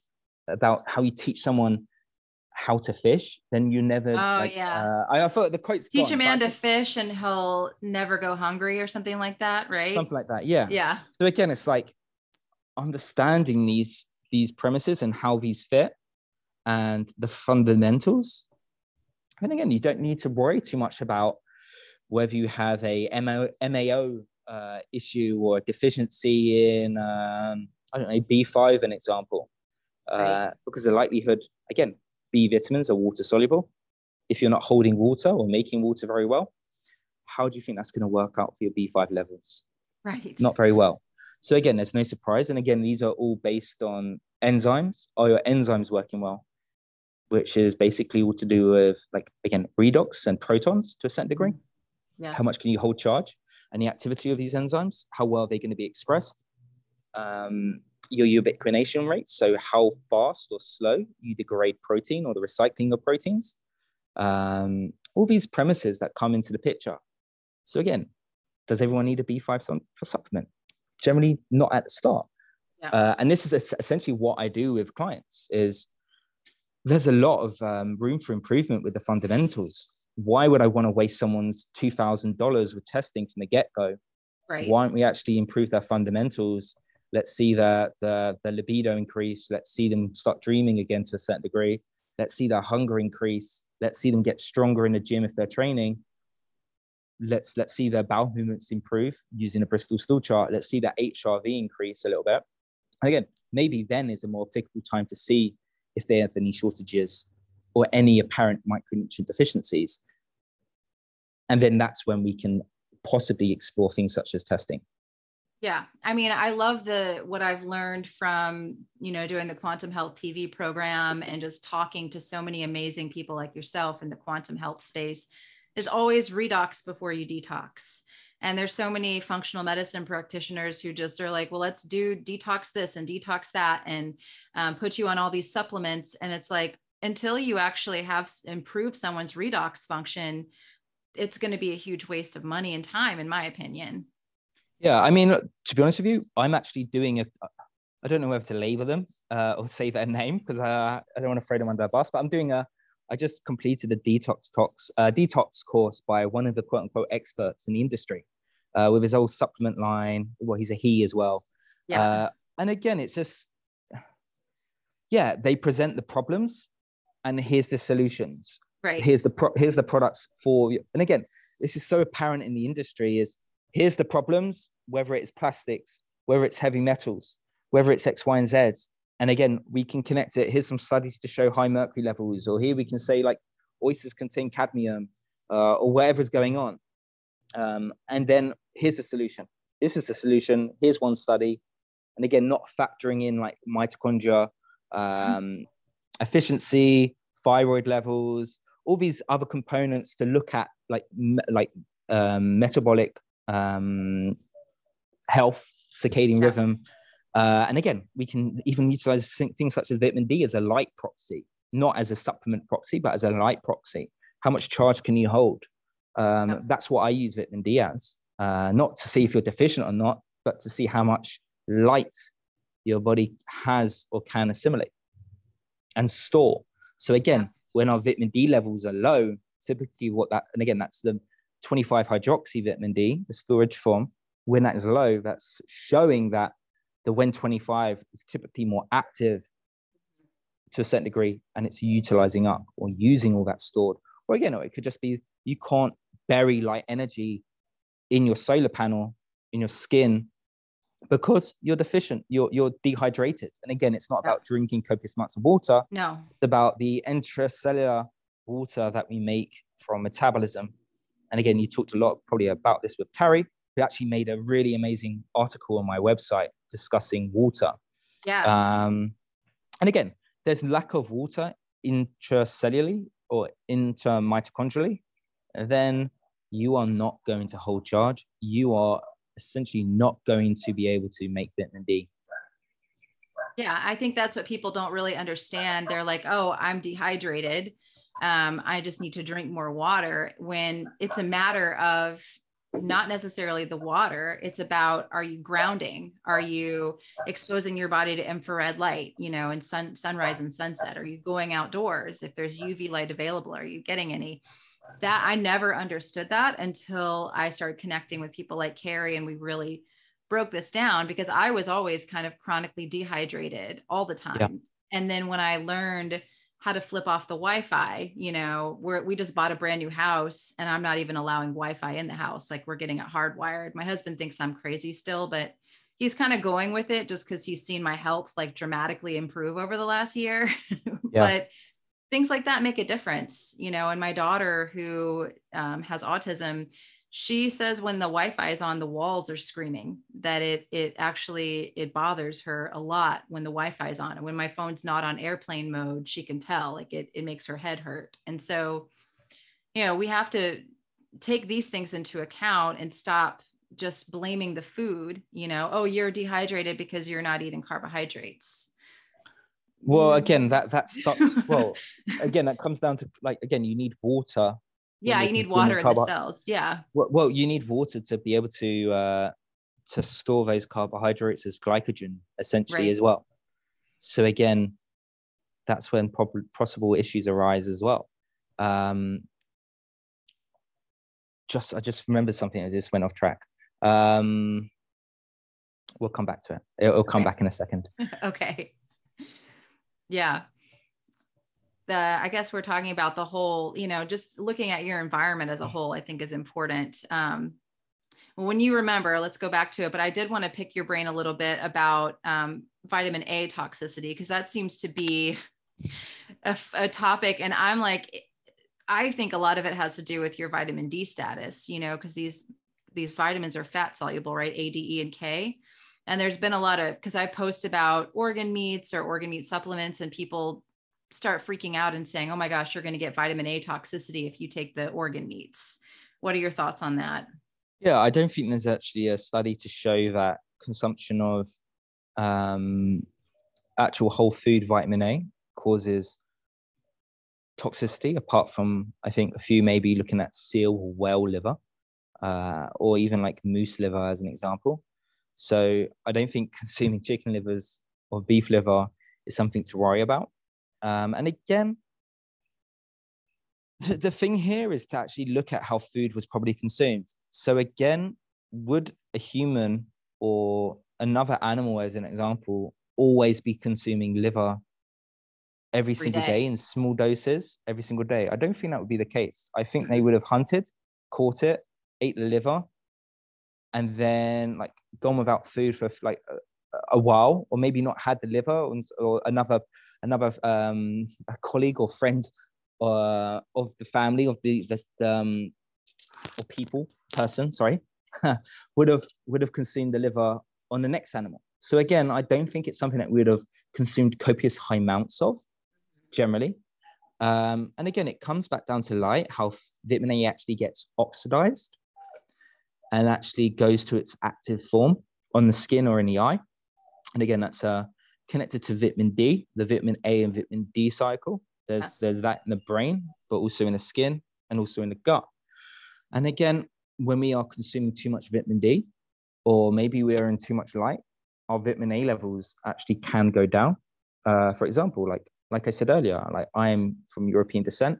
S2: about how you teach someone how to fish, then you never. Oh
S1: like, yeah. Uh, I,
S2: I thought the quote's
S1: teach gone, a man to fish and he'll never go hungry or something like that, right?
S2: Something like that. Yeah.
S1: Yeah.
S2: So again, it's like understanding these these premises and how these fit and the fundamentals and again you don't need to worry too much about whether you have a MO, mao uh, issue or deficiency in um, i don't know b5 an example uh, right. because the likelihood again b vitamins are water soluble if you're not holding water or making water very well how do you think that's going to work out for your b5 levels
S1: right
S2: not very well so again, there's no surprise. And again, these are all based on enzymes. Are your enzymes working well? Which is basically all to do with like again redox and protons to a certain degree. Yes. How much can you hold charge? And the activity of these enzymes, how well are they going to be expressed? Um, your ubiquitination rate, so how fast or slow you degrade protein or the recycling of proteins. Um, all these premises that come into the picture. So again, does everyone need a B5 for supplement? generally not at the start. Yeah. Uh, and this is essentially what I do with clients is there's a lot of um, room for improvement with the fundamentals. Why would I want to waste someone's $2,000 with testing from the get-go? Right. Why don't we actually improve their fundamentals? Let's see the, the, the libido increase. Let's see them start dreaming again to a certain degree. Let's see their hunger increase. Let's see them get stronger in the gym if they're training let's let's see their bowel movements improve using a Bristol stool chart. Let's see that HRV increase a little bit. again, maybe then is a more applicable time to see if they have any shortages or any apparent micronutrient deficiencies. And then that's when we can possibly explore things such as testing.
S1: Yeah. I mean, I love the what I've learned from, you know, doing the quantum health TV program and just talking to so many amazing people like yourself in the quantum health space is always redox before you detox. And there's so many functional medicine practitioners who just are like, well, let's do detox this and detox that and um, put you on all these supplements. And it's like, until you actually have improved someone's redox function, it's going to be a huge waste of money and time, in my opinion.
S2: Yeah, I mean, to be honest with you, I'm actually doing a. I don't know whether to label them uh, or say their name because uh, I don't want to throw them under the bus. But I'm doing a. I just completed a detox talks, uh, detox course by one of the quote unquote experts in the industry, uh, with his old supplement line. Well, he's a he as well. Yeah. Uh, and again, it's just, yeah, they present the problems, and here's the solutions.
S1: Right.
S2: Here's the pro- here's the products for you. And again, this is so apparent in the industry is here's the problems, whether it's plastics, whether it's heavy metals, whether it's X, Y, and Z. And again, we can connect it. Here's some studies to show high mercury levels, or here we can say like oysters contain cadmium, uh, or whatever's going on. Um, and then here's the solution. This is the solution. Here's one study. And again, not factoring in like mitochondria, um, efficiency, thyroid levels, all these other components to look at like like um, metabolic um, health, circadian yeah. rhythm. Uh, and again, we can even utilize things such as vitamin D as a light proxy, not as a supplement proxy, but as a light proxy. How much charge can you hold? Um, yeah. That's what I use vitamin D as, uh, not to see if you're deficient or not, but to see how much light your body has or can assimilate and store. So again, when our vitamin D levels are low, typically what that, and again, that's the 25 hydroxy vitamin D, the storage form, when that is low, that's showing that the when 25 is typically more active to a certain degree and it's utilizing up or using all that stored. Or again, it could just be you can't bury light energy in your solar panel, in your skin, because you're deficient, you're, you're dehydrated. And again, it's not about drinking copious amounts of water.
S1: No.
S2: It's about the intracellular water that we make from metabolism and again, you talked a lot probably about this with Carrie, who actually made a really amazing article on my website discussing water.
S1: Yes.
S2: Um, and again, there's lack of water intracellularly or intermitochondrially, then you are not going to hold charge. You are essentially not going to be able to make vitamin D.
S1: Yeah, I think that's what people don't really understand. They're like, oh, I'm dehydrated. Um, I just need to drink more water when it's a matter of not necessarily the water it's about are you grounding? Are you exposing your body to infrared light you know and sun sunrise and sunset? Are you going outdoors? If there's uv light available are you getting any that i never understood that until i started connecting with people like carrie and we really broke this down because i was always kind of chronically dehydrated all the time yeah. and then when i learned how to flip off the Wi-Fi. You know, we're we just bought a brand new house and I'm not even allowing Wi-Fi in the house. Like we're getting it hardwired. My husband thinks I'm crazy still, but he's kind of going with it just because he's seen my health like dramatically improve over the last year. Yeah. but things like that make a difference, you know. And my daughter, who um, has autism, she says when the wi-fi is on the walls are screaming that it it actually it bothers her a lot when the wi-fi is on and when my phone's not on airplane mode she can tell like it, it makes her head hurt and so you know we have to take these things into account and stop just blaming the food you know oh you're dehydrated because you're not eating carbohydrates
S2: well again that that sucks. Well again that comes down to like again you need water
S1: yeah you need water in the cells. Yeah.
S2: Well, well, you need water to be able to uh to store those carbohydrates as glycogen essentially right. as well. So again that's when prob- possible issues arise as well. Um just i just remembered something i just went off track. Um we'll come back to it. It'll, it'll come okay. back in a second.
S1: Okay yeah the i guess we're talking about the whole you know just looking at your environment as a whole i think is important um, when you remember let's go back to it but i did want to pick your brain a little bit about um, vitamin A toxicity because that seems to be a, a topic. And I'm like, I think a lot of it has to do with your vitamin D status, you know, because these these vitamins are fat soluble, right? A, D, E, and K. And there's been a lot of because I post about organ meats or organ meat supplements, and people start freaking out and saying, "Oh my gosh, you're going to get vitamin A toxicity if you take the organ meats." What are your thoughts on that?
S2: Yeah, I don't think there's actually a study to show that consumption of um, actual whole food vitamin A causes toxicity, apart from I think a few maybe looking at seal whale liver, uh, or even like moose liver as an example. So I don't think consuming chicken livers or beef liver is something to worry about. Um, and again, the, the thing here is to actually look at how food was probably consumed. So again, would a human or another animal, as an example, always be consuming liver every, every single day. day. in small doses every single day? I don't think that would be the case. I think they mm-hmm. would have hunted, caught it, ate the liver, and then like gone without food for like a, a while, or maybe not had the liver, or, or another another um, colleague or friend uh, of the family of the the um, or people person, sorry, would have would have consumed the liver on the next animal. So again, I don't think it's something that we would have consumed copious high amounts of generally. Um, and again, it comes back down to light, how vitamin A actually gets oxidized and actually goes to its active form on the skin or in the eye. And again, that's uh, connected to vitamin D, the vitamin A and vitamin D cycle. There's yes. there's that in the brain, but also in the skin and also in the gut. And again, when we are consuming too much vitamin D, or maybe we are in too much light, our vitamin A levels actually can go down. Uh, for example, like like I said earlier, like I am from European descent,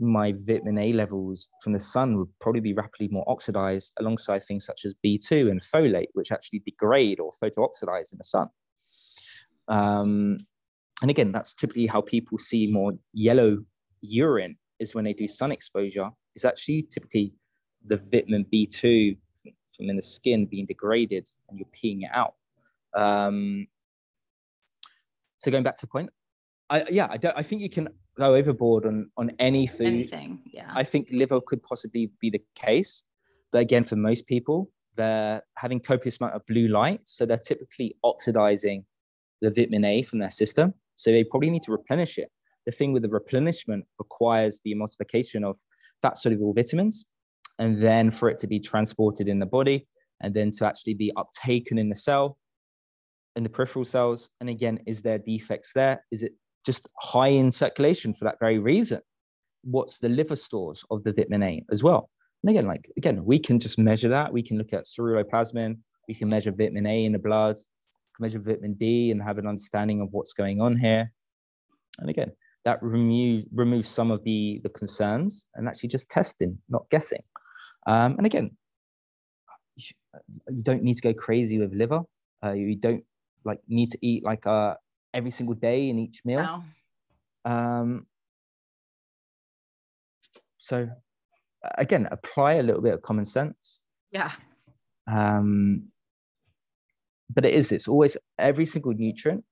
S2: my vitamin A levels from the sun would probably be rapidly more oxidized alongside things such as B2 and folate, which actually degrade or photooxidize in the sun. Um, and again, that's typically how people see more yellow urine is when they do sun exposure. It's actually typically the vitamin B2 from in the skin being degraded and you're peeing it out. Um, so going back to the point, I, yeah, I, I think you can go overboard on on any food.
S1: Anything, yeah.
S2: I think liver could possibly be the case, but again, for most people, they're having copious amount of blue light, so they're typically oxidizing the vitamin A from their system. So they probably need to replenish it. The thing with the replenishment requires the emulsification of fat soluble vitamins, and then for it to be transported in the body, and then to actually be uptaken in the cell, in the peripheral cells. And again, is there defects there? Is it just high in circulation for that very reason? What's the liver stores of the vitamin A as well? And again, like again, we can just measure that. We can look at ceruloplasmin. We can measure vitamin A in the blood measure vitamin D and have an understanding of what's going on here. And again, that remove, removes some of the, the concerns and actually just testing, not guessing. Um, and again, you don't need to go crazy with liver. Uh, you don't like need to eat like uh, every single day in each meal. No. Um, so again, apply a little bit of common sense.
S1: Yeah.
S2: Um, but it is it's always every single nutrient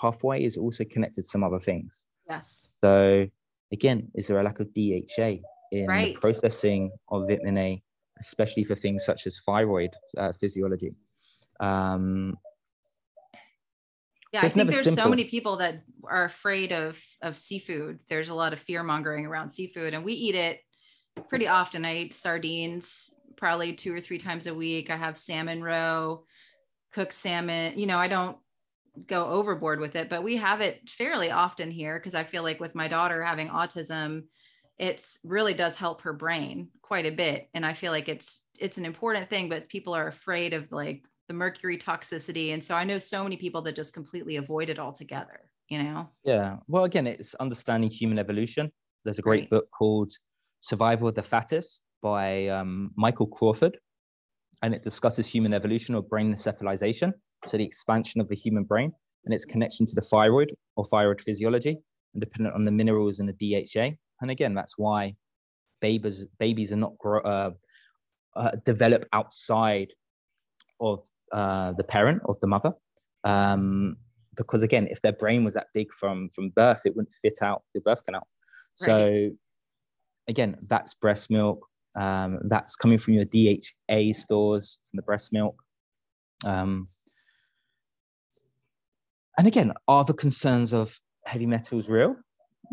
S2: pathway is also connected to some other things
S1: yes
S2: so again is there a lack of dha in right. the processing of vitamin a especially for things such as thyroid uh, physiology um,
S1: yeah, so I think there's simple. so many people that are afraid of of seafood. There's a lot of fear mongering around seafood, and we eat it pretty often. I eat sardines probably two or three times a week. I have salmon roe cook salmon. You know, I don't go overboard with it, but we have it fairly often here because I feel like with my daughter having autism, it's really does help her brain quite a bit. And I feel like it's it's an important thing, but people are afraid of like the mercury toxicity. And so I know so many people that just completely avoid it altogether, you know?
S2: Yeah. Well, again, it's understanding human evolution. There's a great right. book called Survival of the Fattest by um, Michael Crawford and it discusses human evolution or brain encephalization, so the expansion of the human brain and its connection to the thyroid or thyroid physiology, and dependent on the minerals and the DHA. And again, that's why babies babies are not grow, uh, uh, develop outside of uh, the parent of the mother. Um, because again, if their brain was that big from from birth, it wouldn't fit out the birth canal. Right. So again, that's breast milk. Um, that's coming from your DHA stores from the breast milk. Um, and again, are the concerns of heavy metals real?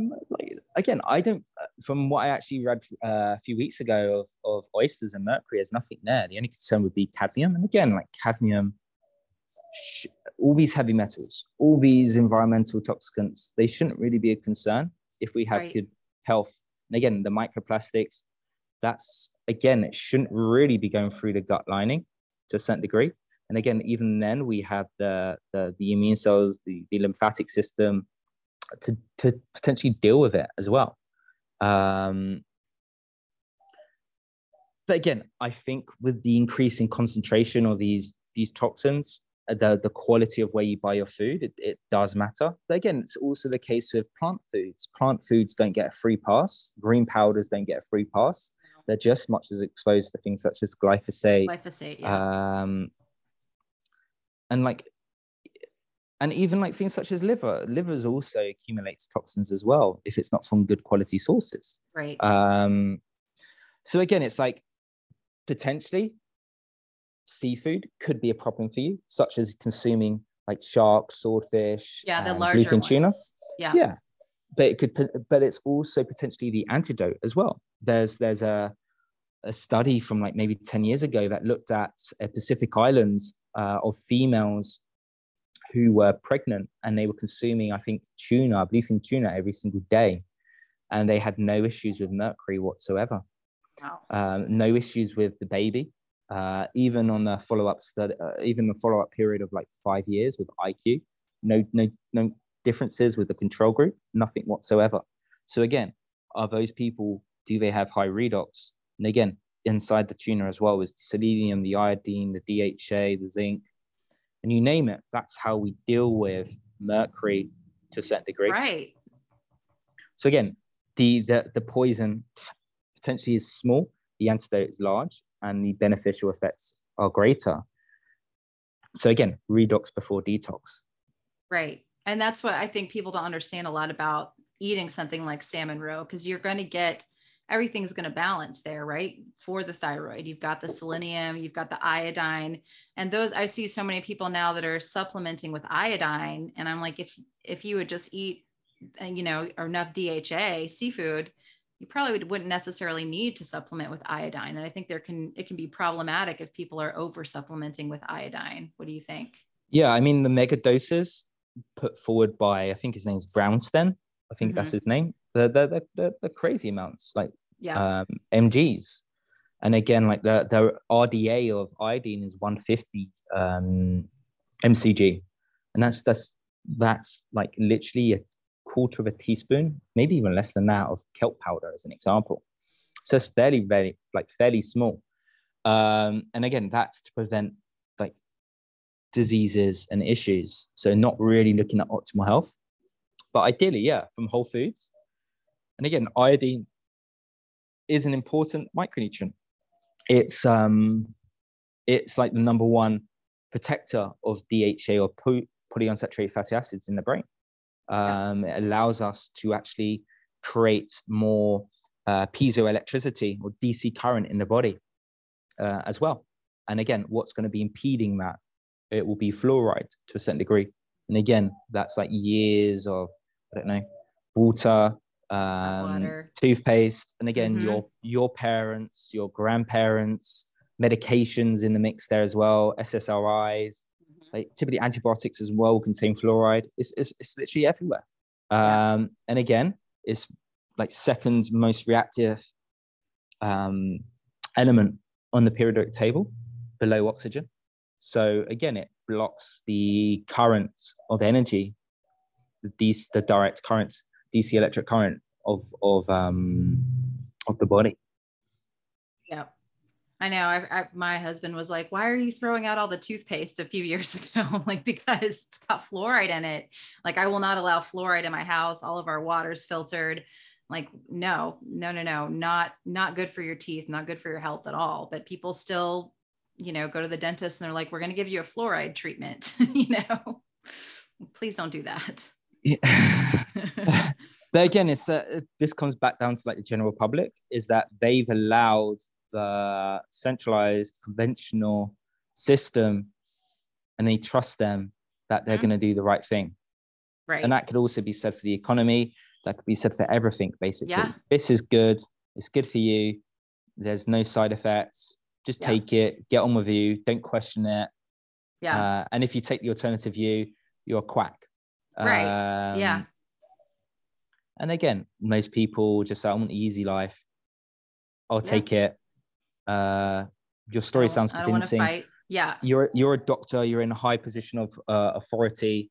S2: Like, again, I don't. From what I actually read uh, a few weeks ago of, of oysters and mercury, there's nothing there. The only concern would be cadmium, and again, like cadmium, sh- all these heavy metals, all these environmental toxicants, they shouldn't really be a concern if we have right. good health. And again, the microplastics, that's again, it shouldn't really be going through the gut lining to a certain degree. And again, even then, we have the the, the immune cells, the, the lymphatic system to, to potentially deal with it as well. Um, but again, I think with the increasing concentration of these these toxins, uh, the the quality of where you buy your food, it, it does matter. But again, it's also the case with plant foods. Plant foods don't get a free pass. Green powders don't get a free pass. They're just much as exposed to things such as glyphosate.
S1: Glyphosate, yeah. Um,
S2: and like and even like things such as liver livers also accumulates toxins as well if it's not from good quality sources.
S1: Right.
S2: Um so again it's like potentially seafood could be a problem for you such as consuming like sharks swordfish
S1: yeah the larger ones. tuna. yeah.
S2: Yeah. But it could but it's also potentially the antidote as well. There's there's a a study from like maybe 10 years ago that looked at a pacific islands uh, of females who were pregnant and they were consuming, I think, tuna, bluefin tuna every single day. And they had no issues with mercury whatsoever. Wow. Um, no issues with the baby. Uh, even on the follow-up study, uh, even the follow-up period of like five years with IQ, no, no, no differences with the control group, nothing whatsoever. So again, are those people? Do they have high redox? And again, inside the tuna as well is the selenium, the iodine, the DHA, the zinc, and you name it. That's how we deal with mercury to a certain degree.
S1: Right.
S2: So again, the the, the poison potentially is small, the antidote is large, and the beneficial effects are greater. So again, redox before detox.
S1: Right. And that's what I think people don't understand a lot about eating something like salmon roe because you're going to get everything's going to balance there, right? For the thyroid, you've got the selenium, you've got the iodine, and those I see so many people now that are supplementing with iodine, and I'm like, if if you would just eat, uh, you know, enough DHA seafood, you probably wouldn't necessarily need to supplement with iodine. And I think there can it can be problematic if people are over supplementing with iodine. What do you think?
S2: Yeah, I mean the mega doses put forward by I think his name's Brownstein. I think mm-hmm. that's his name. The the the the crazy amounts, like
S1: yeah.
S2: um, mgs. And again, like the, the RDA of iodine is 150 um, mcg. And that's, that's, that's like literally a quarter of a teaspoon, maybe even less than that of kelp powder as an example. So it's fairly, very, like fairly small. Um, and again, that's to prevent like diseases and issues. So not really looking at optimal health, but ideally, yeah, from whole foods. And again, iodine is an important micronutrient. It's um, it's like the number one protector of DHA or polyunsaturated fatty acids in the brain. Um, it allows us to actually create more uh, piezoelectricity or DC current in the body uh, as well. And again, what's going to be impeding that? It will be fluoride to a certain degree. And again, that's like years of, I don't know, water, um, toothpaste, and again, mm-hmm. your your parents, your grandparents, medications in the mix there as well, SSRIs, mm-hmm. like typically antibiotics as well contain fluoride. It's it's, it's literally everywhere. Yeah. Um, and again, it's like second most reactive um, element on the periodic table below oxygen. So again, it blocks the current of energy, these, the direct current DC electric current of of um of the body.
S1: Yeah. I know. I, I, my husband was like, "Why are you throwing out all the toothpaste a few years ago?" like because it's got fluoride in it. Like I will not allow fluoride in my house. All of our water's filtered. Like no, no, no, no, not not good for your teeth, not good for your health at all. But people still you know, go to the dentist and they're like, we're going to give you a fluoride treatment, you know, please don't do that.
S2: Yeah. but again, it's uh, this comes back down to like the general public is that they've allowed the centralized conventional system and they trust them that they're mm-hmm. going to do the right thing.
S1: Right.
S2: And that could also be said for the economy. That could be said for everything, basically.
S1: Yeah.
S2: This is good. It's good for you. There's no side effects. Just yeah. take it. Get on with you. Don't question it.
S1: Yeah.
S2: Uh, and if you take the alternative view, you're a quack.
S1: Right. Um, yeah.
S2: And again, most people just say, I want an easy life. I'll yeah. take it. Uh, your story sounds convincing.
S1: Yeah.
S2: You're you're a doctor. You're in a high position of uh, authority.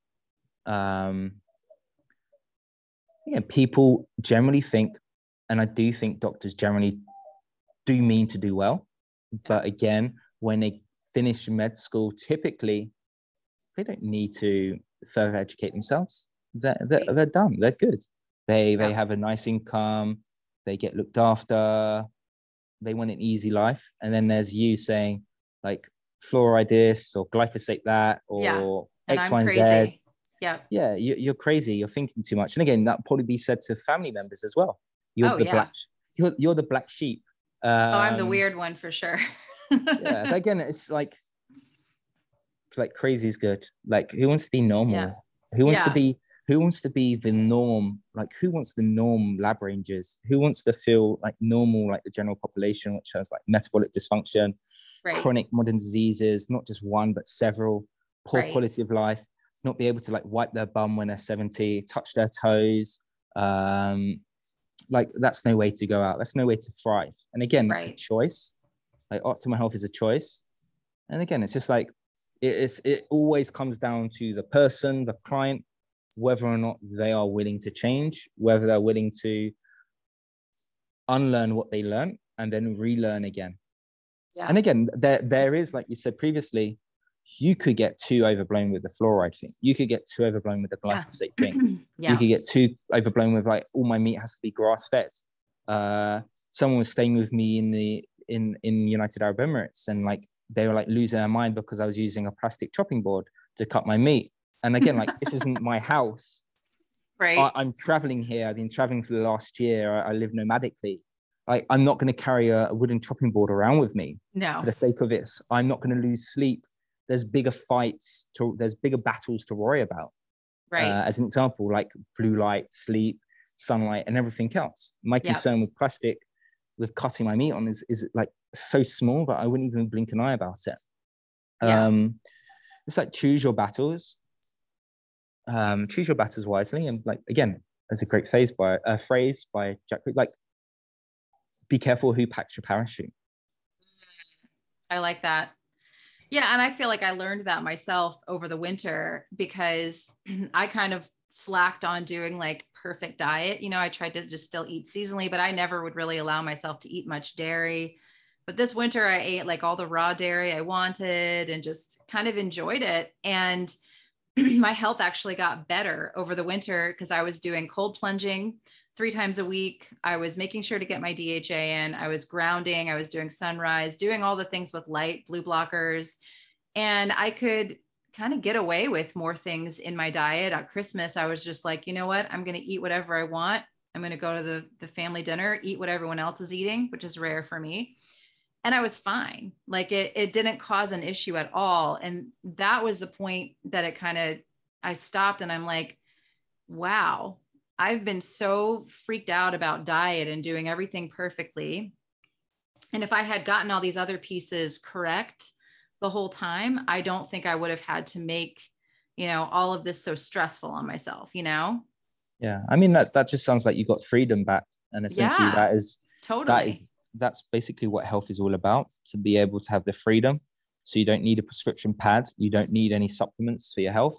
S2: Um, yeah, people generally think, and I do think doctors generally do mean to do well, but again, when they finish med school, typically they don't need to further educate themselves. They're, they're, they're done. They're good. They they have a nice income. They get looked after. They want an easy life. And then there's you saying like fluoride this or glyphosate that or
S1: yeah. X, Y, and
S2: Z.
S1: Yeah.
S2: Yeah, you, are crazy. You're thinking too much. And again, that probably be said to family members as well. You're oh, the yeah. black. You're, you're the black sheep.
S1: Um, oh, I'm the um, weird one for sure.
S2: yeah. Again, it's like like crazy is good. Like who wants to be normal? Yeah. Who wants yeah. to be who wants to be the norm? Like who wants the norm lab rangers? Who wants to feel like normal, like the general population, which has like metabolic dysfunction, right. chronic modern diseases, not just one, but several, poor right. quality of life, not be able to like wipe their bum when they're 70, touch their toes. Um, like that's no way to go out. That's no way to thrive. And again, right. it's a choice. Like optimal health is a choice. And again, it's just like it is it always comes down to the person, the client, whether or not they are willing to change, whether they're willing to unlearn what they learned and then relearn again.
S1: Yeah.
S2: And again, there there is, like you said previously, you could get too overblown with the fluoride thing. You could get too overblown with the glyphosate
S1: yeah.
S2: thing.
S1: yeah.
S2: You could get too overblown with like all my meat has to be grass fed. Uh, someone was staying with me in the in in United Arab Emirates, and like they were like losing their mind because I was using a plastic chopping board to cut my meat. And again, like this isn't my house.
S1: Right.
S2: I, am traveling here. I've been traveling for the last year. I, I live nomadically like I'm not going to carry a, a, wooden chopping board around with me
S1: no.
S2: for the sake of this. I'm not going to lose sleep. There's bigger fights to there's bigger battles to worry about.
S1: Right.
S2: Uh, as an example, like blue light, sleep, sunlight, and everything else. My concern with plastic, with cutting my meat on, is is like so small that I wouldn't even blink an eye about it. Yeah. Um, it's like choose your battles. Um, choose your battles wisely, and like again, there's a great phrase by a uh, phrase by Jack. Like be careful who packs your parachute.
S1: I like that. Yeah. And I feel like I learned that myself over the winter because I kind of slacked on doing like perfect diet. You know, I tried to just still eat seasonally, but I never would really allow myself to eat much dairy. But this winter, I ate like all the raw dairy I wanted and just kind of enjoyed it. And my health actually got better over the winter because I was doing cold plunging three times a week. I was making sure to get my DHA in. I was grounding. I was doing sunrise, doing all the things with light, blue blockers. And I could kind of get away with more things in my diet. At Christmas, I was just like, you know what? I'm going to eat whatever I want. I'm going to go to the, the family dinner, eat what everyone else is eating, which is rare for me. And I was fine. Like it, it didn't cause an issue at all. And that was the point that it kind of, I stopped and I'm like, wow, I've been so freaked out about diet and doing everything perfectly. And if I had gotten all these other pieces correct the whole time, I don't think I would have had to make, you know, all of this so stressful on myself, you know?
S2: Yeah. I mean, that, that just sounds like you got freedom back. And essentially
S1: yeah,
S2: that is,
S1: totally.
S2: that is, that's basically what health is all about to be able to have the freedom. So you don't need a prescription pad. You don't need any supplements for your health.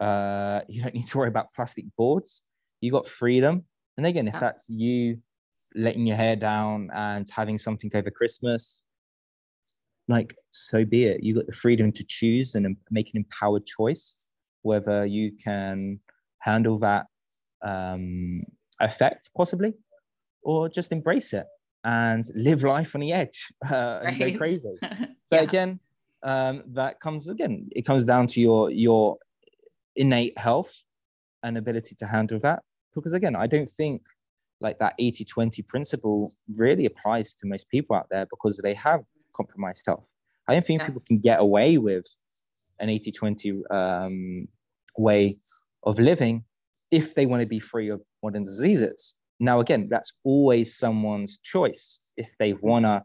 S2: Uh, you don't need to worry about plastic boards you got freedom. And again, if that's you letting your hair down and having something over Christmas, like so be it. You got the freedom to choose and make an empowered choice whether you can handle that um, effect possibly or just embrace it. And live life on the edge uh, and go crazy. But
S1: Yeah.
S2: again, um, that comes again. It comes down to your your innate health and ability to handle that. Because again, I don't think like that 80-20 principle really applies to most people out there because they have compromised health. I don't think
S1: Yes.
S2: people can get away with an 80-20 um, way of living if they want to be free of modern diseases. Now, again, that's always someone's choice. If they want to,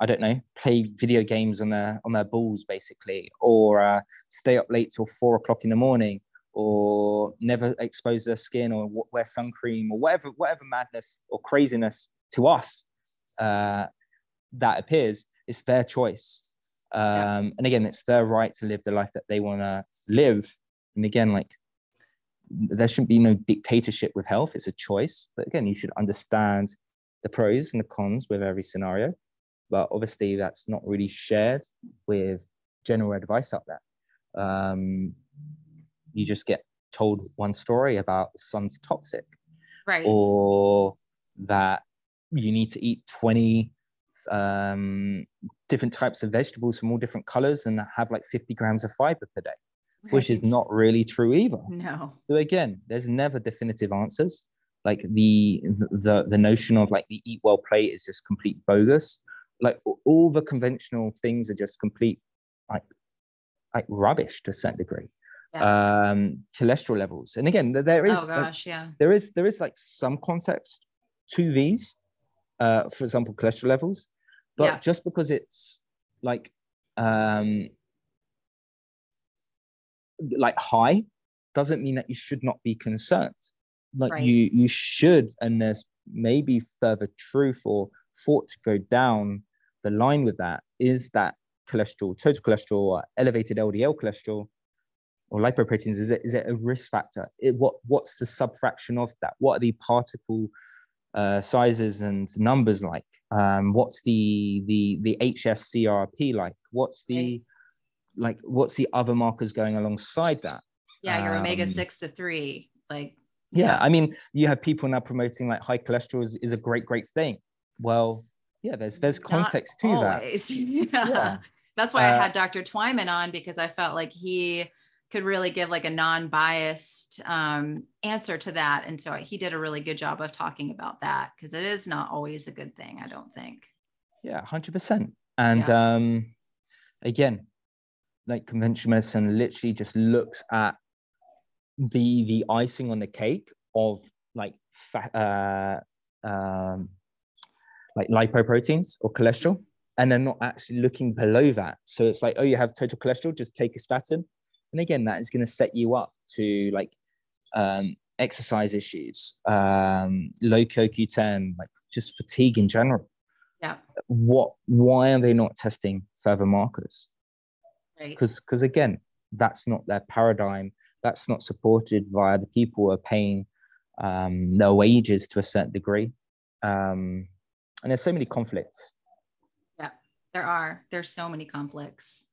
S2: I don't know, play video games on their on their balls, basically, or uh, stay up late till four o'clock in the morning, or never expose their skin, or wear sun cream, or whatever whatever madness or craziness to us uh, that appears, it's their choice. Um,
S1: Yeah.
S2: And again, it's their right to live the life that they want to live. And again, like there shouldn't be no dictatorship with health. It's a choice. But again, you should understand the pros and the cons with every scenario. But obviously, that's not really shared with general advice out there. Um, you just get told one story about the sun's toxic
S1: right.
S2: or that you need to eat 20 um, different types of vegetables from all different colors and have like 50 grams of fiber per day, which is not really true either.
S1: No.
S2: So again, there's never definitive answers. Like the the the notion of like the eat well plate is just complete bogus. Like all the conventional things are just complete like like rubbish to a certain degree. Yeah. Um, cholesterol levels, and again, there- is
S1: Oh
S2: like,
S1: gosh, yeah.
S2: there is there is like some context to these uh for example cholesterol levels but
S1: Yeah.
S2: just because it's like um like high doesn't mean that you should not be concerned. Like
S1: Right.
S2: you you should and there's maybe further truth or thought to go down the line with that is that cholesterol total cholesterol or elevated ldl cholesterol or lipoproteins is it is it a risk factor? It, what what's the subfraction of that? What are the particle uh, sizes and numbers like? Um, what's the the the hscrp like? What's the
S1: Right.
S2: Like what's the other markers going alongside that
S1: Yeah, your omega
S2: um,
S1: six to three. Like
S2: yeah. i mean you have people now promoting like high cholesterol is, is a great great thing well yeah there's there's
S1: Not
S2: context to that
S1: always. yeah.
S2: Yeah.
S1: That's why I
S2: Uh,
S1: had Dr. Twyman on because I felt like he could really give like a non-biased um, answer to that. And so he did a really good job of talking about that because it is not always a good thing, I don't think.
S2: Yeah, hundred percent. And um, again, like conventional medicine literally just looks at the the icing on the cake of like fat, uh, um, like lipoproteins or cholesterol, and they're not actually looking below that. So it's like, oh, you have total cholesterol, just take a statin, and again, that is going to set you up to like um, exercise issues, um, low CoQ10, like just fatigue in general
S1: Yeah.
S2: what why are they not testing further markers
S1: Right.
S2: because because again that's not their paradigm that's not supported via the people who are paying um, their wages to a certain degree um, and there's so many conflicts Yeah,
S1: There are. There's so many conflicts.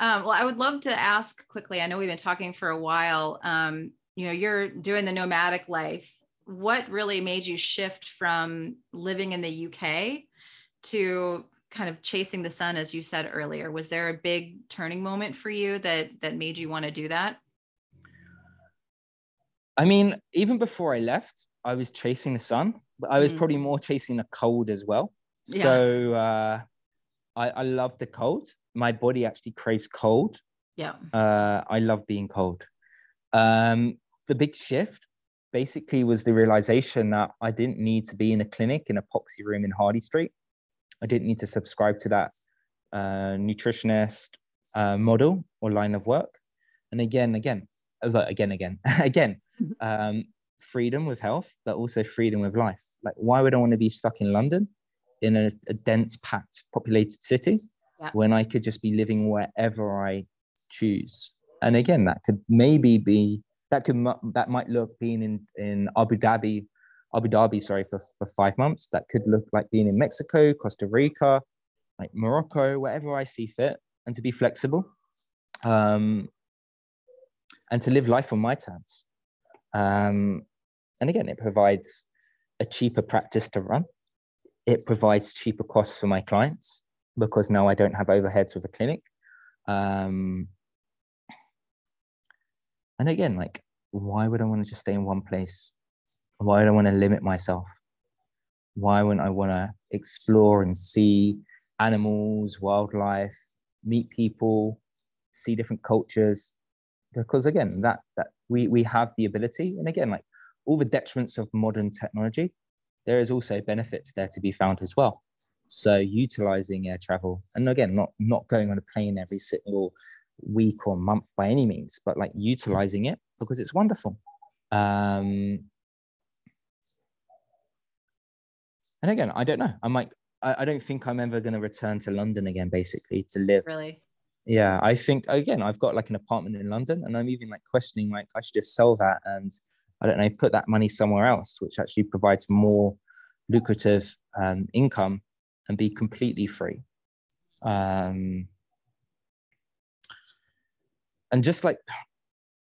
S1: Um, well, I would love to ask quickly. I know we've been talking for a while. Um, you know, you're doing the nomadic life. What really made you shift from living in the UK to kind of chasing the sun, as you said earlier? Was there a big turning moment for you that that made you want to do that?
S2: i mean even before i left i was chasing the sun but i was
S1: Mm.
S2: probably more chasing the cold as well
S1: Yeah.
S2: so uh, I, I love the cold my body actually craves cold
S1: Yeah.
S2: uh, I love being cold. Um, the big shift basically was the realization that I didn't need to be in a clinic in a poxy room in Harley Street. I didn't need to subscribe to that uh, nutritionist uh, model or line of work. And again, again, uh, again, again, again, um, freedom with health, but also freedom with life. Like, why would I want to be stuck in London in a, a dense, packed, populated city
S1: Yeah.
S2: when I could just be living wherever I choose? And again, that could maybe be that could that might look being in in Abu Dhabi, Abu Dhabi, sorry, for, for five months. That could look like being in Mexico, Costa Rica, like Morocco, wherever I see fit, and to be flexible, um, and to live life on my terms. Um, and again, it provides a cheaper practice to run. it provides cheaper costs for my clients because now I don't have overheads with a clinic. Um, and again, like, why would I want to just stay in one place? Why would I want to limit myself? Why wouldn't I want to explore and see animals, wildlife, meet people, see different cultures? Because again, that that we we have the ability, and again, like all the detriments of modern technology, there is also benefits there to be found as well. So utilizing air travel, and again, not not going on a plane every single week or month by any means, but like utilizing it because it's wonderful. Um, and again, I don't know. I'm like, I, I don't think I'm ever going to return to London again, basically, to live.
S1: Really?
S2: Yeah, I think again, I've got like an apartment in London, and I'm even like questioning, like, I should just sell that and I don't know, put that money somewhere else, which actually provides more lucrative um, income and be completely free. Um, and just like,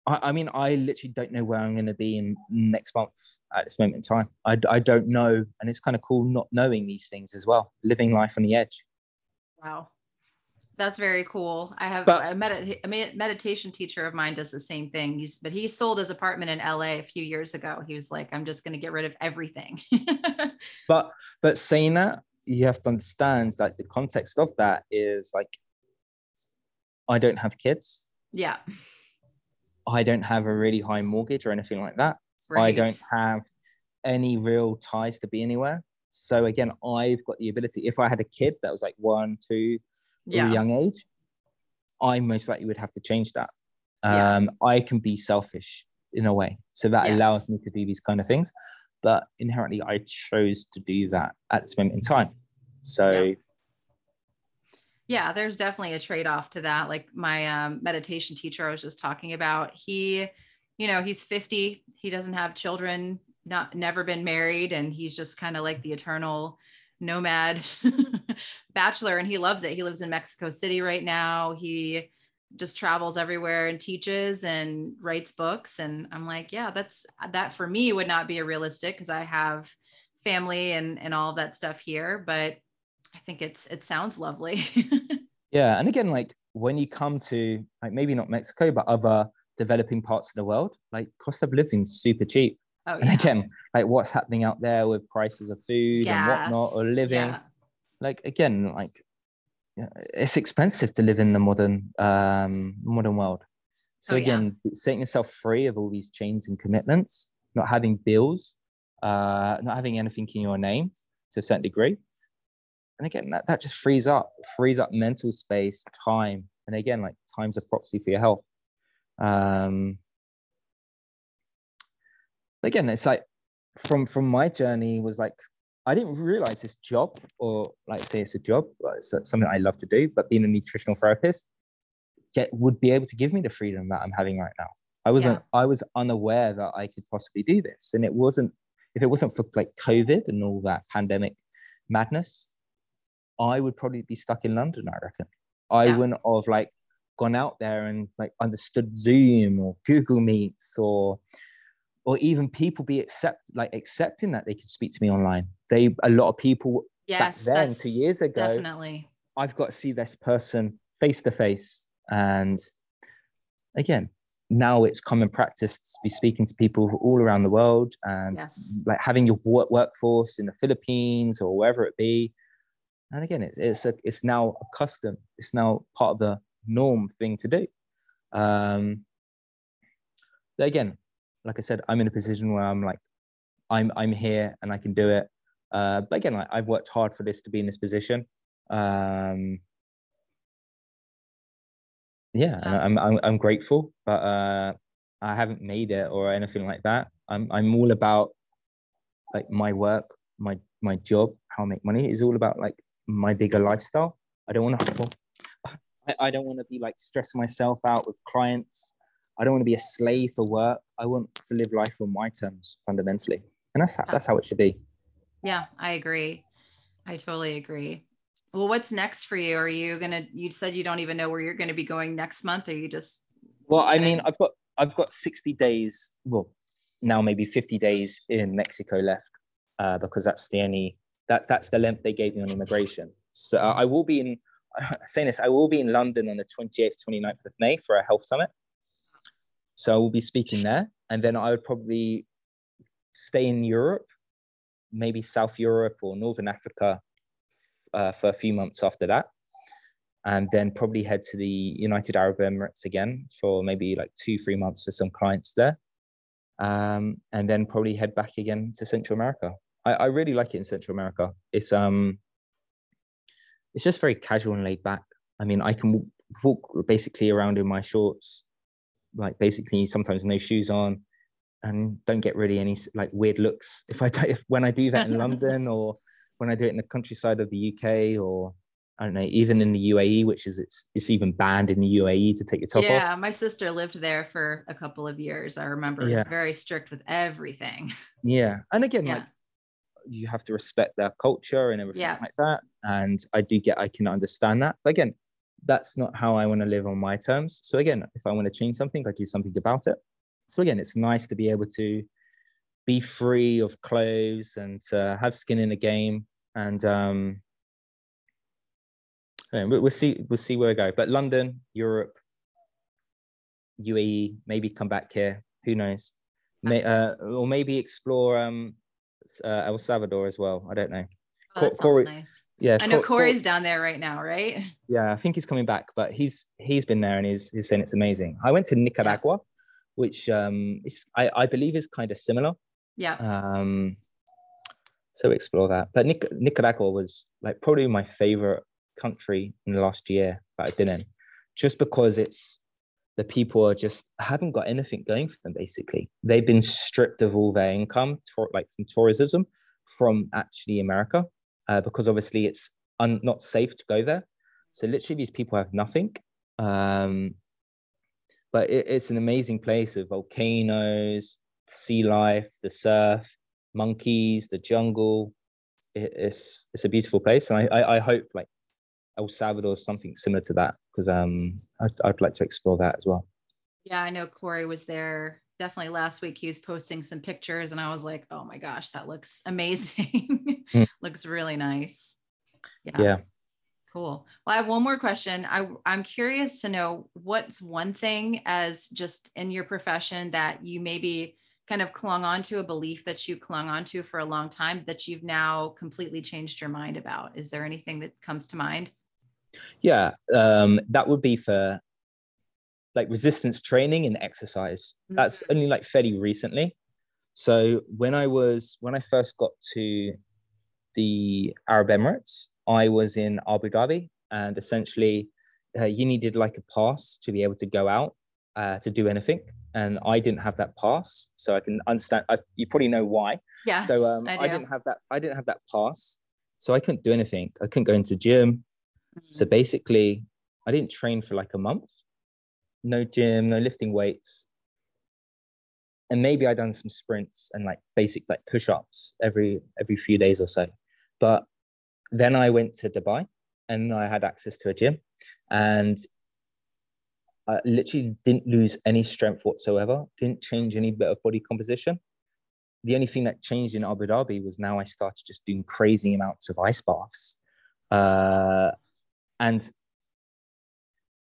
S2: I, I, mean, I literally don't know where I'm going to be in next month at this moment in time. I, I don't know. And it's kind of cool not knowing these things as well, living life on the edge.
S1: Wow. That's very cool. I have but, a, med- a meditation teacher of mine does the same thing. He's but he sold his apartment in LA a few years ago. He was like, I'm just going to get rid of everything.
S2: but but saying that, you have to understand like the context of that is like, I don't have kids.
S1: Yeah.
S2: I don't have a really high mortgage or anything like that. Right. I don't have any real ties to be anywhere. So again, I've got the ability. If I had a kid that was like one, two, yeah. a young age, I most likely would have to change that. Um, yeah. I can be selfish in a way, so that yes. allows me to do these kind of things. But inherently, I chose to do that at this moment in time. So.
S1: Yeah. Yeah there's definitely a trade-off to that like my um, meditation teacher i was just talking about he you know he's 50 he doesn't have children not never been married and he's just kind of like the eternal nomad bachelor and he loves it. He lives in Mexico City right now. He just travels everywhere and teaches and writes books and I'm like, yeah, that's that for me would not be a realistic because I have family and and all that stuff here, but I think it's it sounds lovely.
S2: yeah, and again like when you come to like maybe not Mexico but other developing parts of the world, like cost of living super cheap. Oh, yeah. And again, like what's happening out there with prices of food Gas. and whatnot or living. Yeah. Like again, like it's expensive to live in the modern um, modern world. So oh, again, yeah. setting yourself free of all these chains and commitments, not having bills, uh, not having anything in your name to a certain degree. And again, that, that just frees up, frees up mental space, time. And again, like time's a proxy for your health. Um, again, it's like from from my journey was like I didn't realize this job, or like say it's a job, it's something I love to do, but being a nutritional therapist get would be able to give me the freedom that I'm having right now. I wasn't yeah. I was unaware that I could possibly do this. And it wasn't if it wasn't for like COVID and all that pandemic madness, I would probably be stuck in London, I reckon. I yeah. wouldn't have like gone out there and like understood Zoom or Google Meets or or even people be accept like accepting that they could speak to me online. They a lot of people
S1: yes,
S2: back then two years ago
S1: definitely.
S2: I've got to see this person face to face, and again, now it's common practice to be speaking to people all around the world and yes. like having your work workforce in the Philippines or wherever it be. And again, it's it's a, it's now a custom. It's now part of the norm thing to do. Um, again, like I said, I'm in a position where I'm like, I'm I'm here and I can do it. Uh, but again, like I've worked hard for this to be in this position. Um, yeah, I'm, I'm I'm grateful, but uh, I haven't made it or anything like that. I'm I'm all about like my work, my my job, how I make money is all about like my bigger lifestyle. I don't want to. I, I don't want to be like stressing myself out with clients I don't want to be a slave for work. I want to live life on my terms fundamentally. And that's how, that's how it should be.
S1: Yeah, I agree. I totally agree. Well, what's next for you? Are you to you said you don't even know where you're going to be going next month Are you just
S2: Well, I mean, I've got I've got 60 days, well, now maybe 50 days in Mexico left. Uh, because that's the only That, that's the length they gave me on immigration. So uh, I will be in, saying this, I will be in London on the 28th, 29th of May for a health summit. So I will be speaking there. And then I would probably stay in Europe, maybe South Europe or Northern Africa uh, for a few months after that. And then probably head to the United Arab Emirates again for maybe like two, three months for some clients there. Um, and then probably head back again to Central America. I, I really like it in Central America. It's um, it's just very casual and laid back. I mean, I can walk basically around in my shorts, like basically sometimes no shoes on, and don't get really any like weird looks if I if, when I do that in London or when I do it in the countryside of the UK or I don't know, even in the UAE, which is it's it's even banned in the UAE to take your top
S1: yeah,
S2: off.
S1: Yeah, my sister lived there for a couple of years. I remember it was very strict with everything.
S2: Yeah, and again, yeah. like you have to respect their culture and everything yeah. like that. And I do get, I can understand that. But again, that's not how I want to live on my terms. So again, if I want to change something, I do something about it. So again, it's nice to be able to be free of clothes and uh, have skin in the game. And um, we'll see, we'll see where we go. But London, Europe, UAE, maybe come back here. Who knows? May, uh, or maybe explore um, uh, El Salvador as well. I don't know.
S1: Oh, that Corey, nice. Yeah, I know Corey's down there right now, right?
S2: Yeah, I think he's coming back, but he's he's been there and he's he's saying it's amazing. I went to Nicaragua, yeah. which um is I, I believe is kind of similar.
S1: Yeah.
S2: Um so explore that. But Nic- Nicaragua was like probably my favorite country in the last year that I've been in, just because it's the people are just haven't got anything going for them basically. They've been stripped of all their income like from tourism from actually america uh, because obviously it's un- not safe to go there. So literally these people have nothing um, but it, it's an amazing place with volcanoes sea life the surf monkeys the jungle. It, it's it's a beautiful place and I, I, I hope like El Salvador is something similar to that because um, I'd, I'd like to explore that as well.
S1: Yeah, I know Corey was there definitely last week. He was posting some pictures, and I was like, "Oh my gosh, that looks amazing! mm. looks really nice."
S2: Yeah. Yeah.
S1: Cool. Well, I have one more question. I, I'm curious to know what's one thing as just in your profession that you maybe kind of clung on to a belief that you clung on to for a long time that you've now completely changed your mind about. Is there anything that comes to mind?
S2: Yeah, um, that would be for like resistance training and exercise. Mm-hmm. That's only like fairly recently. So when I was when I first got to the Arab Emirates, I was in Abu Dhabi, and essentially uh, you needed like a pass to be able to go out uh, to do anything, and I didn't have that pass, so I can understand. I, you probably know why.
S1: Yeah.
S2: So um, I, I, didn't have that. I didn't have that pass, so I couldn't do anything. I couldn't go into gym. So mm. basically, I didn't train for like a month. No gym, no lifting weights. And maybe I done some sprints and like basic like push-ups every every few days or so. But then I went to Dubai and I had access to a gym and I literally didn't lose any strength whatsoever, didn't change any bit of body composition. The only thing that changed in Abu Dhabi was now I started just doing crazy amounts of ice baths. Uh, and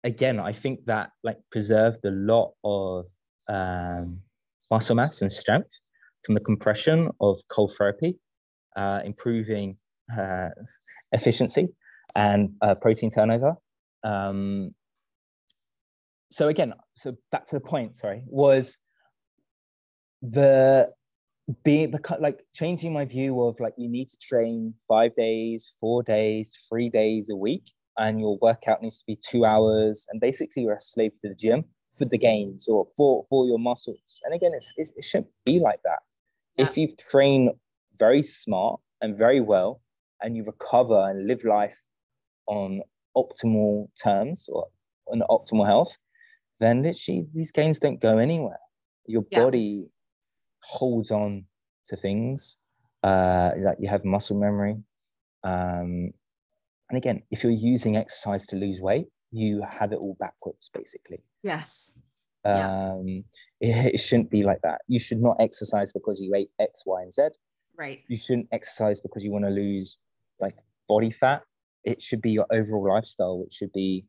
S2: again i think that like preserved a lot of um, muscle mass and strength from the compression of cold therapy uh, improving uh, efficiency and uh, protein turnover. Um, so again so back to the point sorry was the being the like changing my view of like you need to train five days four days three days a week and your workout needs to be two hours, and basically you're a slave to the gym for the gains or for for your muscles. And again, it's, it's it shouldn't be like that. Yeah. If you train very smart and very well, and you recover and live life on optimal terms or on optimal health, then literally these gains don't go anywhere. Your yeah. body holds on to things. Uh, that you have muscle memory. Um, and again, if you're using exercise to lose weight, you have it all backwards, basically.
S1: Yes.
S2: Um, yeah. it, it, shouldn't be like that. You should not exercise because you ate X, Y, and Z.
S1: Right.
S2: You shouldn't exercise because you want to lose like body fat. It should be your overall lifestyle, which should be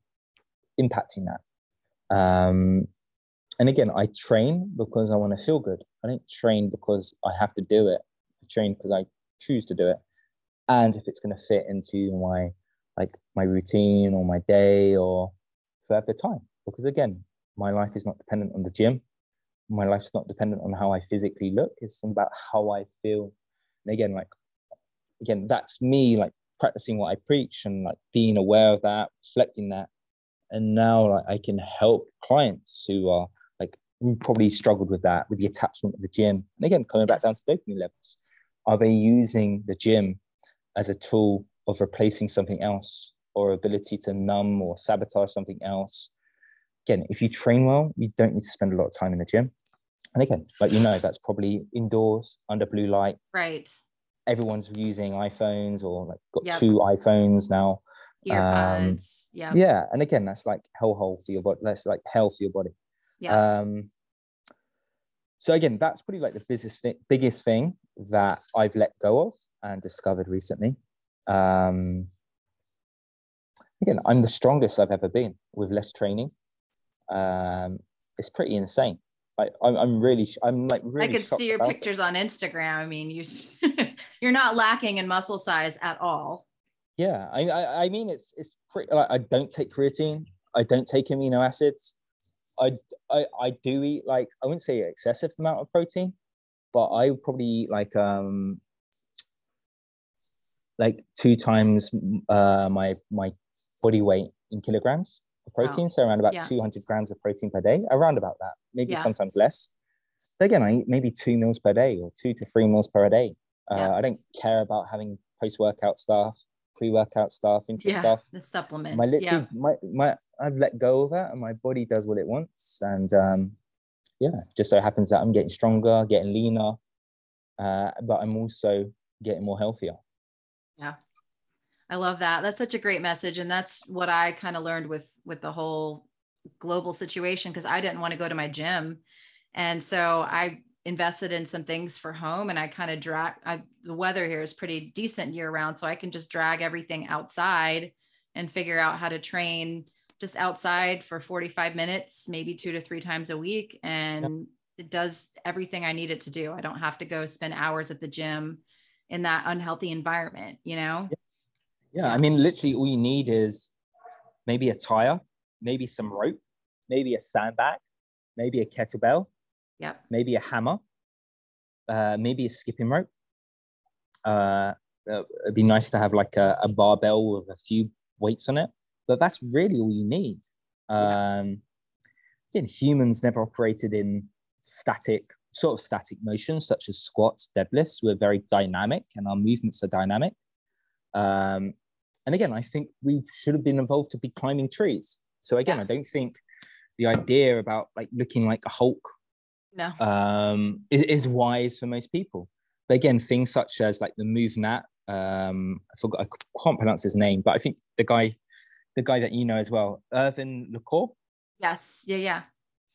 S2: impacting that. Um, and again, I train because I want to feel good. I don't train because I have to do it. I train because I choose to do it. And if it's going to fit into my like my routine or my day or if I have the time. Because again, my life is not dependent on the gym. My life's not dependent on how I physically look. It's about how I feel. And again, like again, that's me like practicing what I preach and like being aware of that, reflecting that. And now like I can help clients who are like who probably struggled with that, with the attachment of the gym. And again, coming back down to dopamine levels. Are they using the gym as a tool of replacing something else or ability to numb or sabotage something else? Again, if you train well, you don't need to spend a lot of time in the gym. And again, like you know, that's probably indoors under blue light.
S1: Right.
S2: Everyone's using iPhones or like got yep. two iPhones now.
S1: Earbuds. Um, yeah.
S2: Yeah. And again, that's like hellhole for your body. That's like hell for your body.
S1: Yeah. Um,
S2: so again, that's probably like the biggest thing, biggest thing that I've let go of and discovered recently. Um, again, I'm the strongest I've ever been with less training. Um, it's pretty insane. I, I'm, I'm really, I'm like really.
S1: I could see your pictures it. on Instagram. I mean, you, you're not lacking in muscle size at all.
S2: Yeah, I, I, I mean, it's, it's pretty. Like, I don't take creatine. I don't take amino acids. I, I, I do eat like I wouldn't say excessive amount of protein, but I would probably eat like um like two times uh my my body weight in kilograms of protein, wow. so around about yeah. 200 grams of protein per day, around about that, maybe yeah. sometimes less. But again, I eat maybe two meals per day or two to three meals per day. Uh, yeah. I don't care about having post workout stuff, pre workout stuff, intra yeah, stuff.
S1: The supplements.
S2: My literally, yeah. my my I've let go of that and my body does what it wants. And um, yeah, just so happens that I'm getting stronger, getting leaner, uh, but I'm also getting more healthier.
S1: Yeah. I love that. That's such a great message. And that's what I kind of learned with, with the whole global situation. Cause I didn't want to go to my gym. And so I invested in some things for home and I kind of drag I, the weather here is pretty decent year round. So I can just drag everything outside and figure out how to train just outside for 45 minutes, maybe two to three times a week. And yep. it does everything I need it to do. I don't have to go spend hours at the gym in that unhealthy environment, you know?
S2: Yeah. yeah. I mean, literally all you need is maybe a tire, maybe some rope, maybe a sandbag, maybe a kettlebell,
S1: yeah,
S2: maybe a hammer, uh, maybe a skipping rope. Uh, uh, it'd be nice to have like a, a barbell with a few weights on it but that's really all you need. Um, again, humans never operated in static, sort of static motions, such as squats, deadlifts. We're very dynamic, and our movements are dynamic. Um, and again, I think we should have been involved to be climbing trees. So again, yeah. I don't think the idea about like looking like a Hulk
S1: no.
S2: um, is, is, wise for most people. But again, things such as like the MovNat, um, I forgot, I can't pronounce his name, but I think the guy the guy that you know as well, Irvin Le Corre.
S1: Yes. Yeah. Yeah.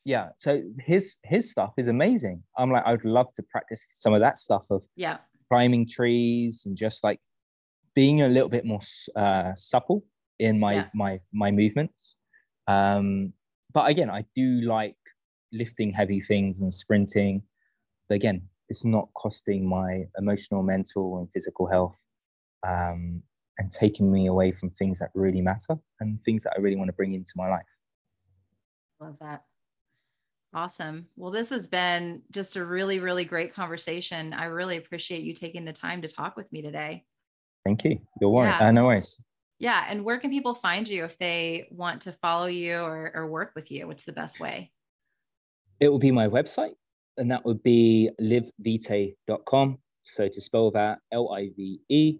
S2: Yeah. So his his stuff is amazing. I'm like, I would love to practice some of that stuff of
S1: yeah
S2: climbing trees and just like being a little bit more uh, supple in my yeah. my my movements. Um, but again, I do like lifting heavy things and sprinting. But again, it's not costing my emotional, mental, and physical health. Um, and taking me away from things that really matter and things that I really want to bring into my life.
S1: Love that. Awesome. Well, this has been just a really, really great conversation. I really appreciate you taking the time to talk with me today.
S2: Thank you. You're welcome. Yeah. Uh, no worries.
S1: Yeah. And where can people find you if they want to follow you or, or work with you? What's the best way?
S2: It will be my website, and that would be livevitae.com. So to spell that, L I V E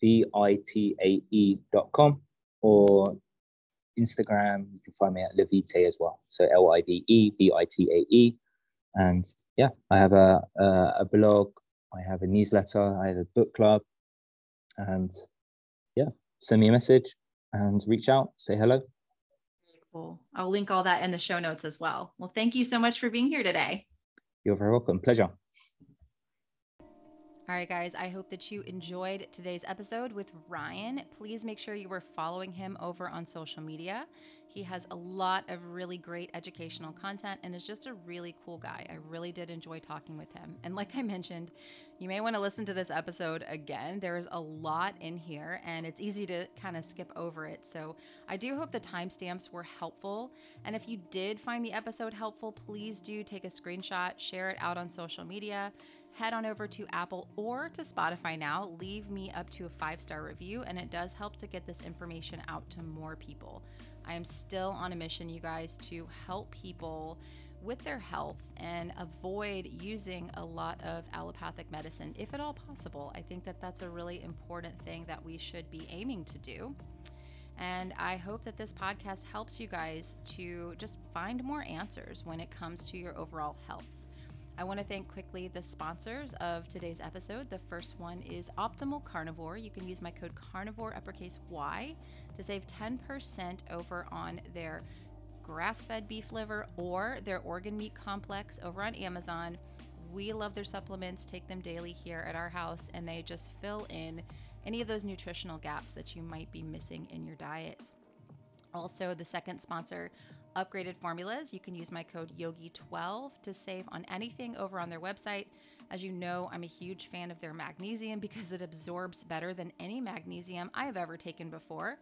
S2: V-I-T-A-E dot com or Instagram, you can find me at Livevitae as well. So L-I-V-E-V-I-T-A-E. And yeah, I have a, a, a blog, I have a newsletter, I have a book club. And yeah, send me a message and reach out, say hello.
S1: Cool. I'll link all that in the show notes as well. Well, thank you so much for being here today.
S2: You're very welcome. Pleasure.
S1: All right, guys, I hope that you enjoyed today's episode with Ryan. Please make sure you are following him over on social media. He has a lot of really great educational content and is just a really cool guy. I really did enjoy talking with him. And like I mentioned, you may want to listen to this episode again. There's a lot in here and it's easy to kind of skip over it. So I do hope the timestamps were helpful. And if you did find the episode helpful, please do take a screenshot, share it out on social media head on over to Apple or to Spotify now. Leave me up to a five star review, and it does help to get this information out to more people. I am still on a mission, you guys, to help people with their health and avoid using a lot of allopathic medicine if at all possible. I think that that's a really important thing that we should be aiming to do. And I hope that this podcast helps you guys to just find more answers when it comes to your overall health. I want to thank quickly the sponsors of today's episode. The first one is Optimal Carnivore. You can use my code carnivore uppercase Y to save 10% over on their grass fed beef liver or their organ meat complex over on Amazon. We love their supplements, take them daily here at our house, and they just fill in any of those nutritional gaps that you might be missing in your diet. Also, the second sponsor, upgraded formulas. You can use my code YOGI12 to save on anything over on their website. As you know, I'm a huge fan of their magnesium because it absorbs better than any magnesium I have ever taken before,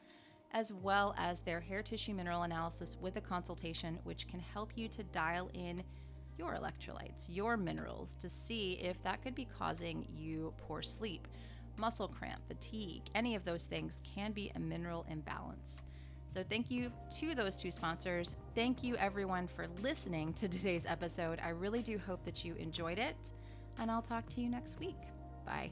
S1: as well as their hair tissue mineral analysis with a consultation, which can help you to dial in your electrolytes, your minerals, to see if that could be causing you poor sleep, muscle cramp, fatigue. Any of those things can be a mineral imbalance. So, thank you to those two sponsors. Thank you, everyone, for listening to today's episode. I really do hope that you enjoyed it, and I'll talk to you next week. Bye.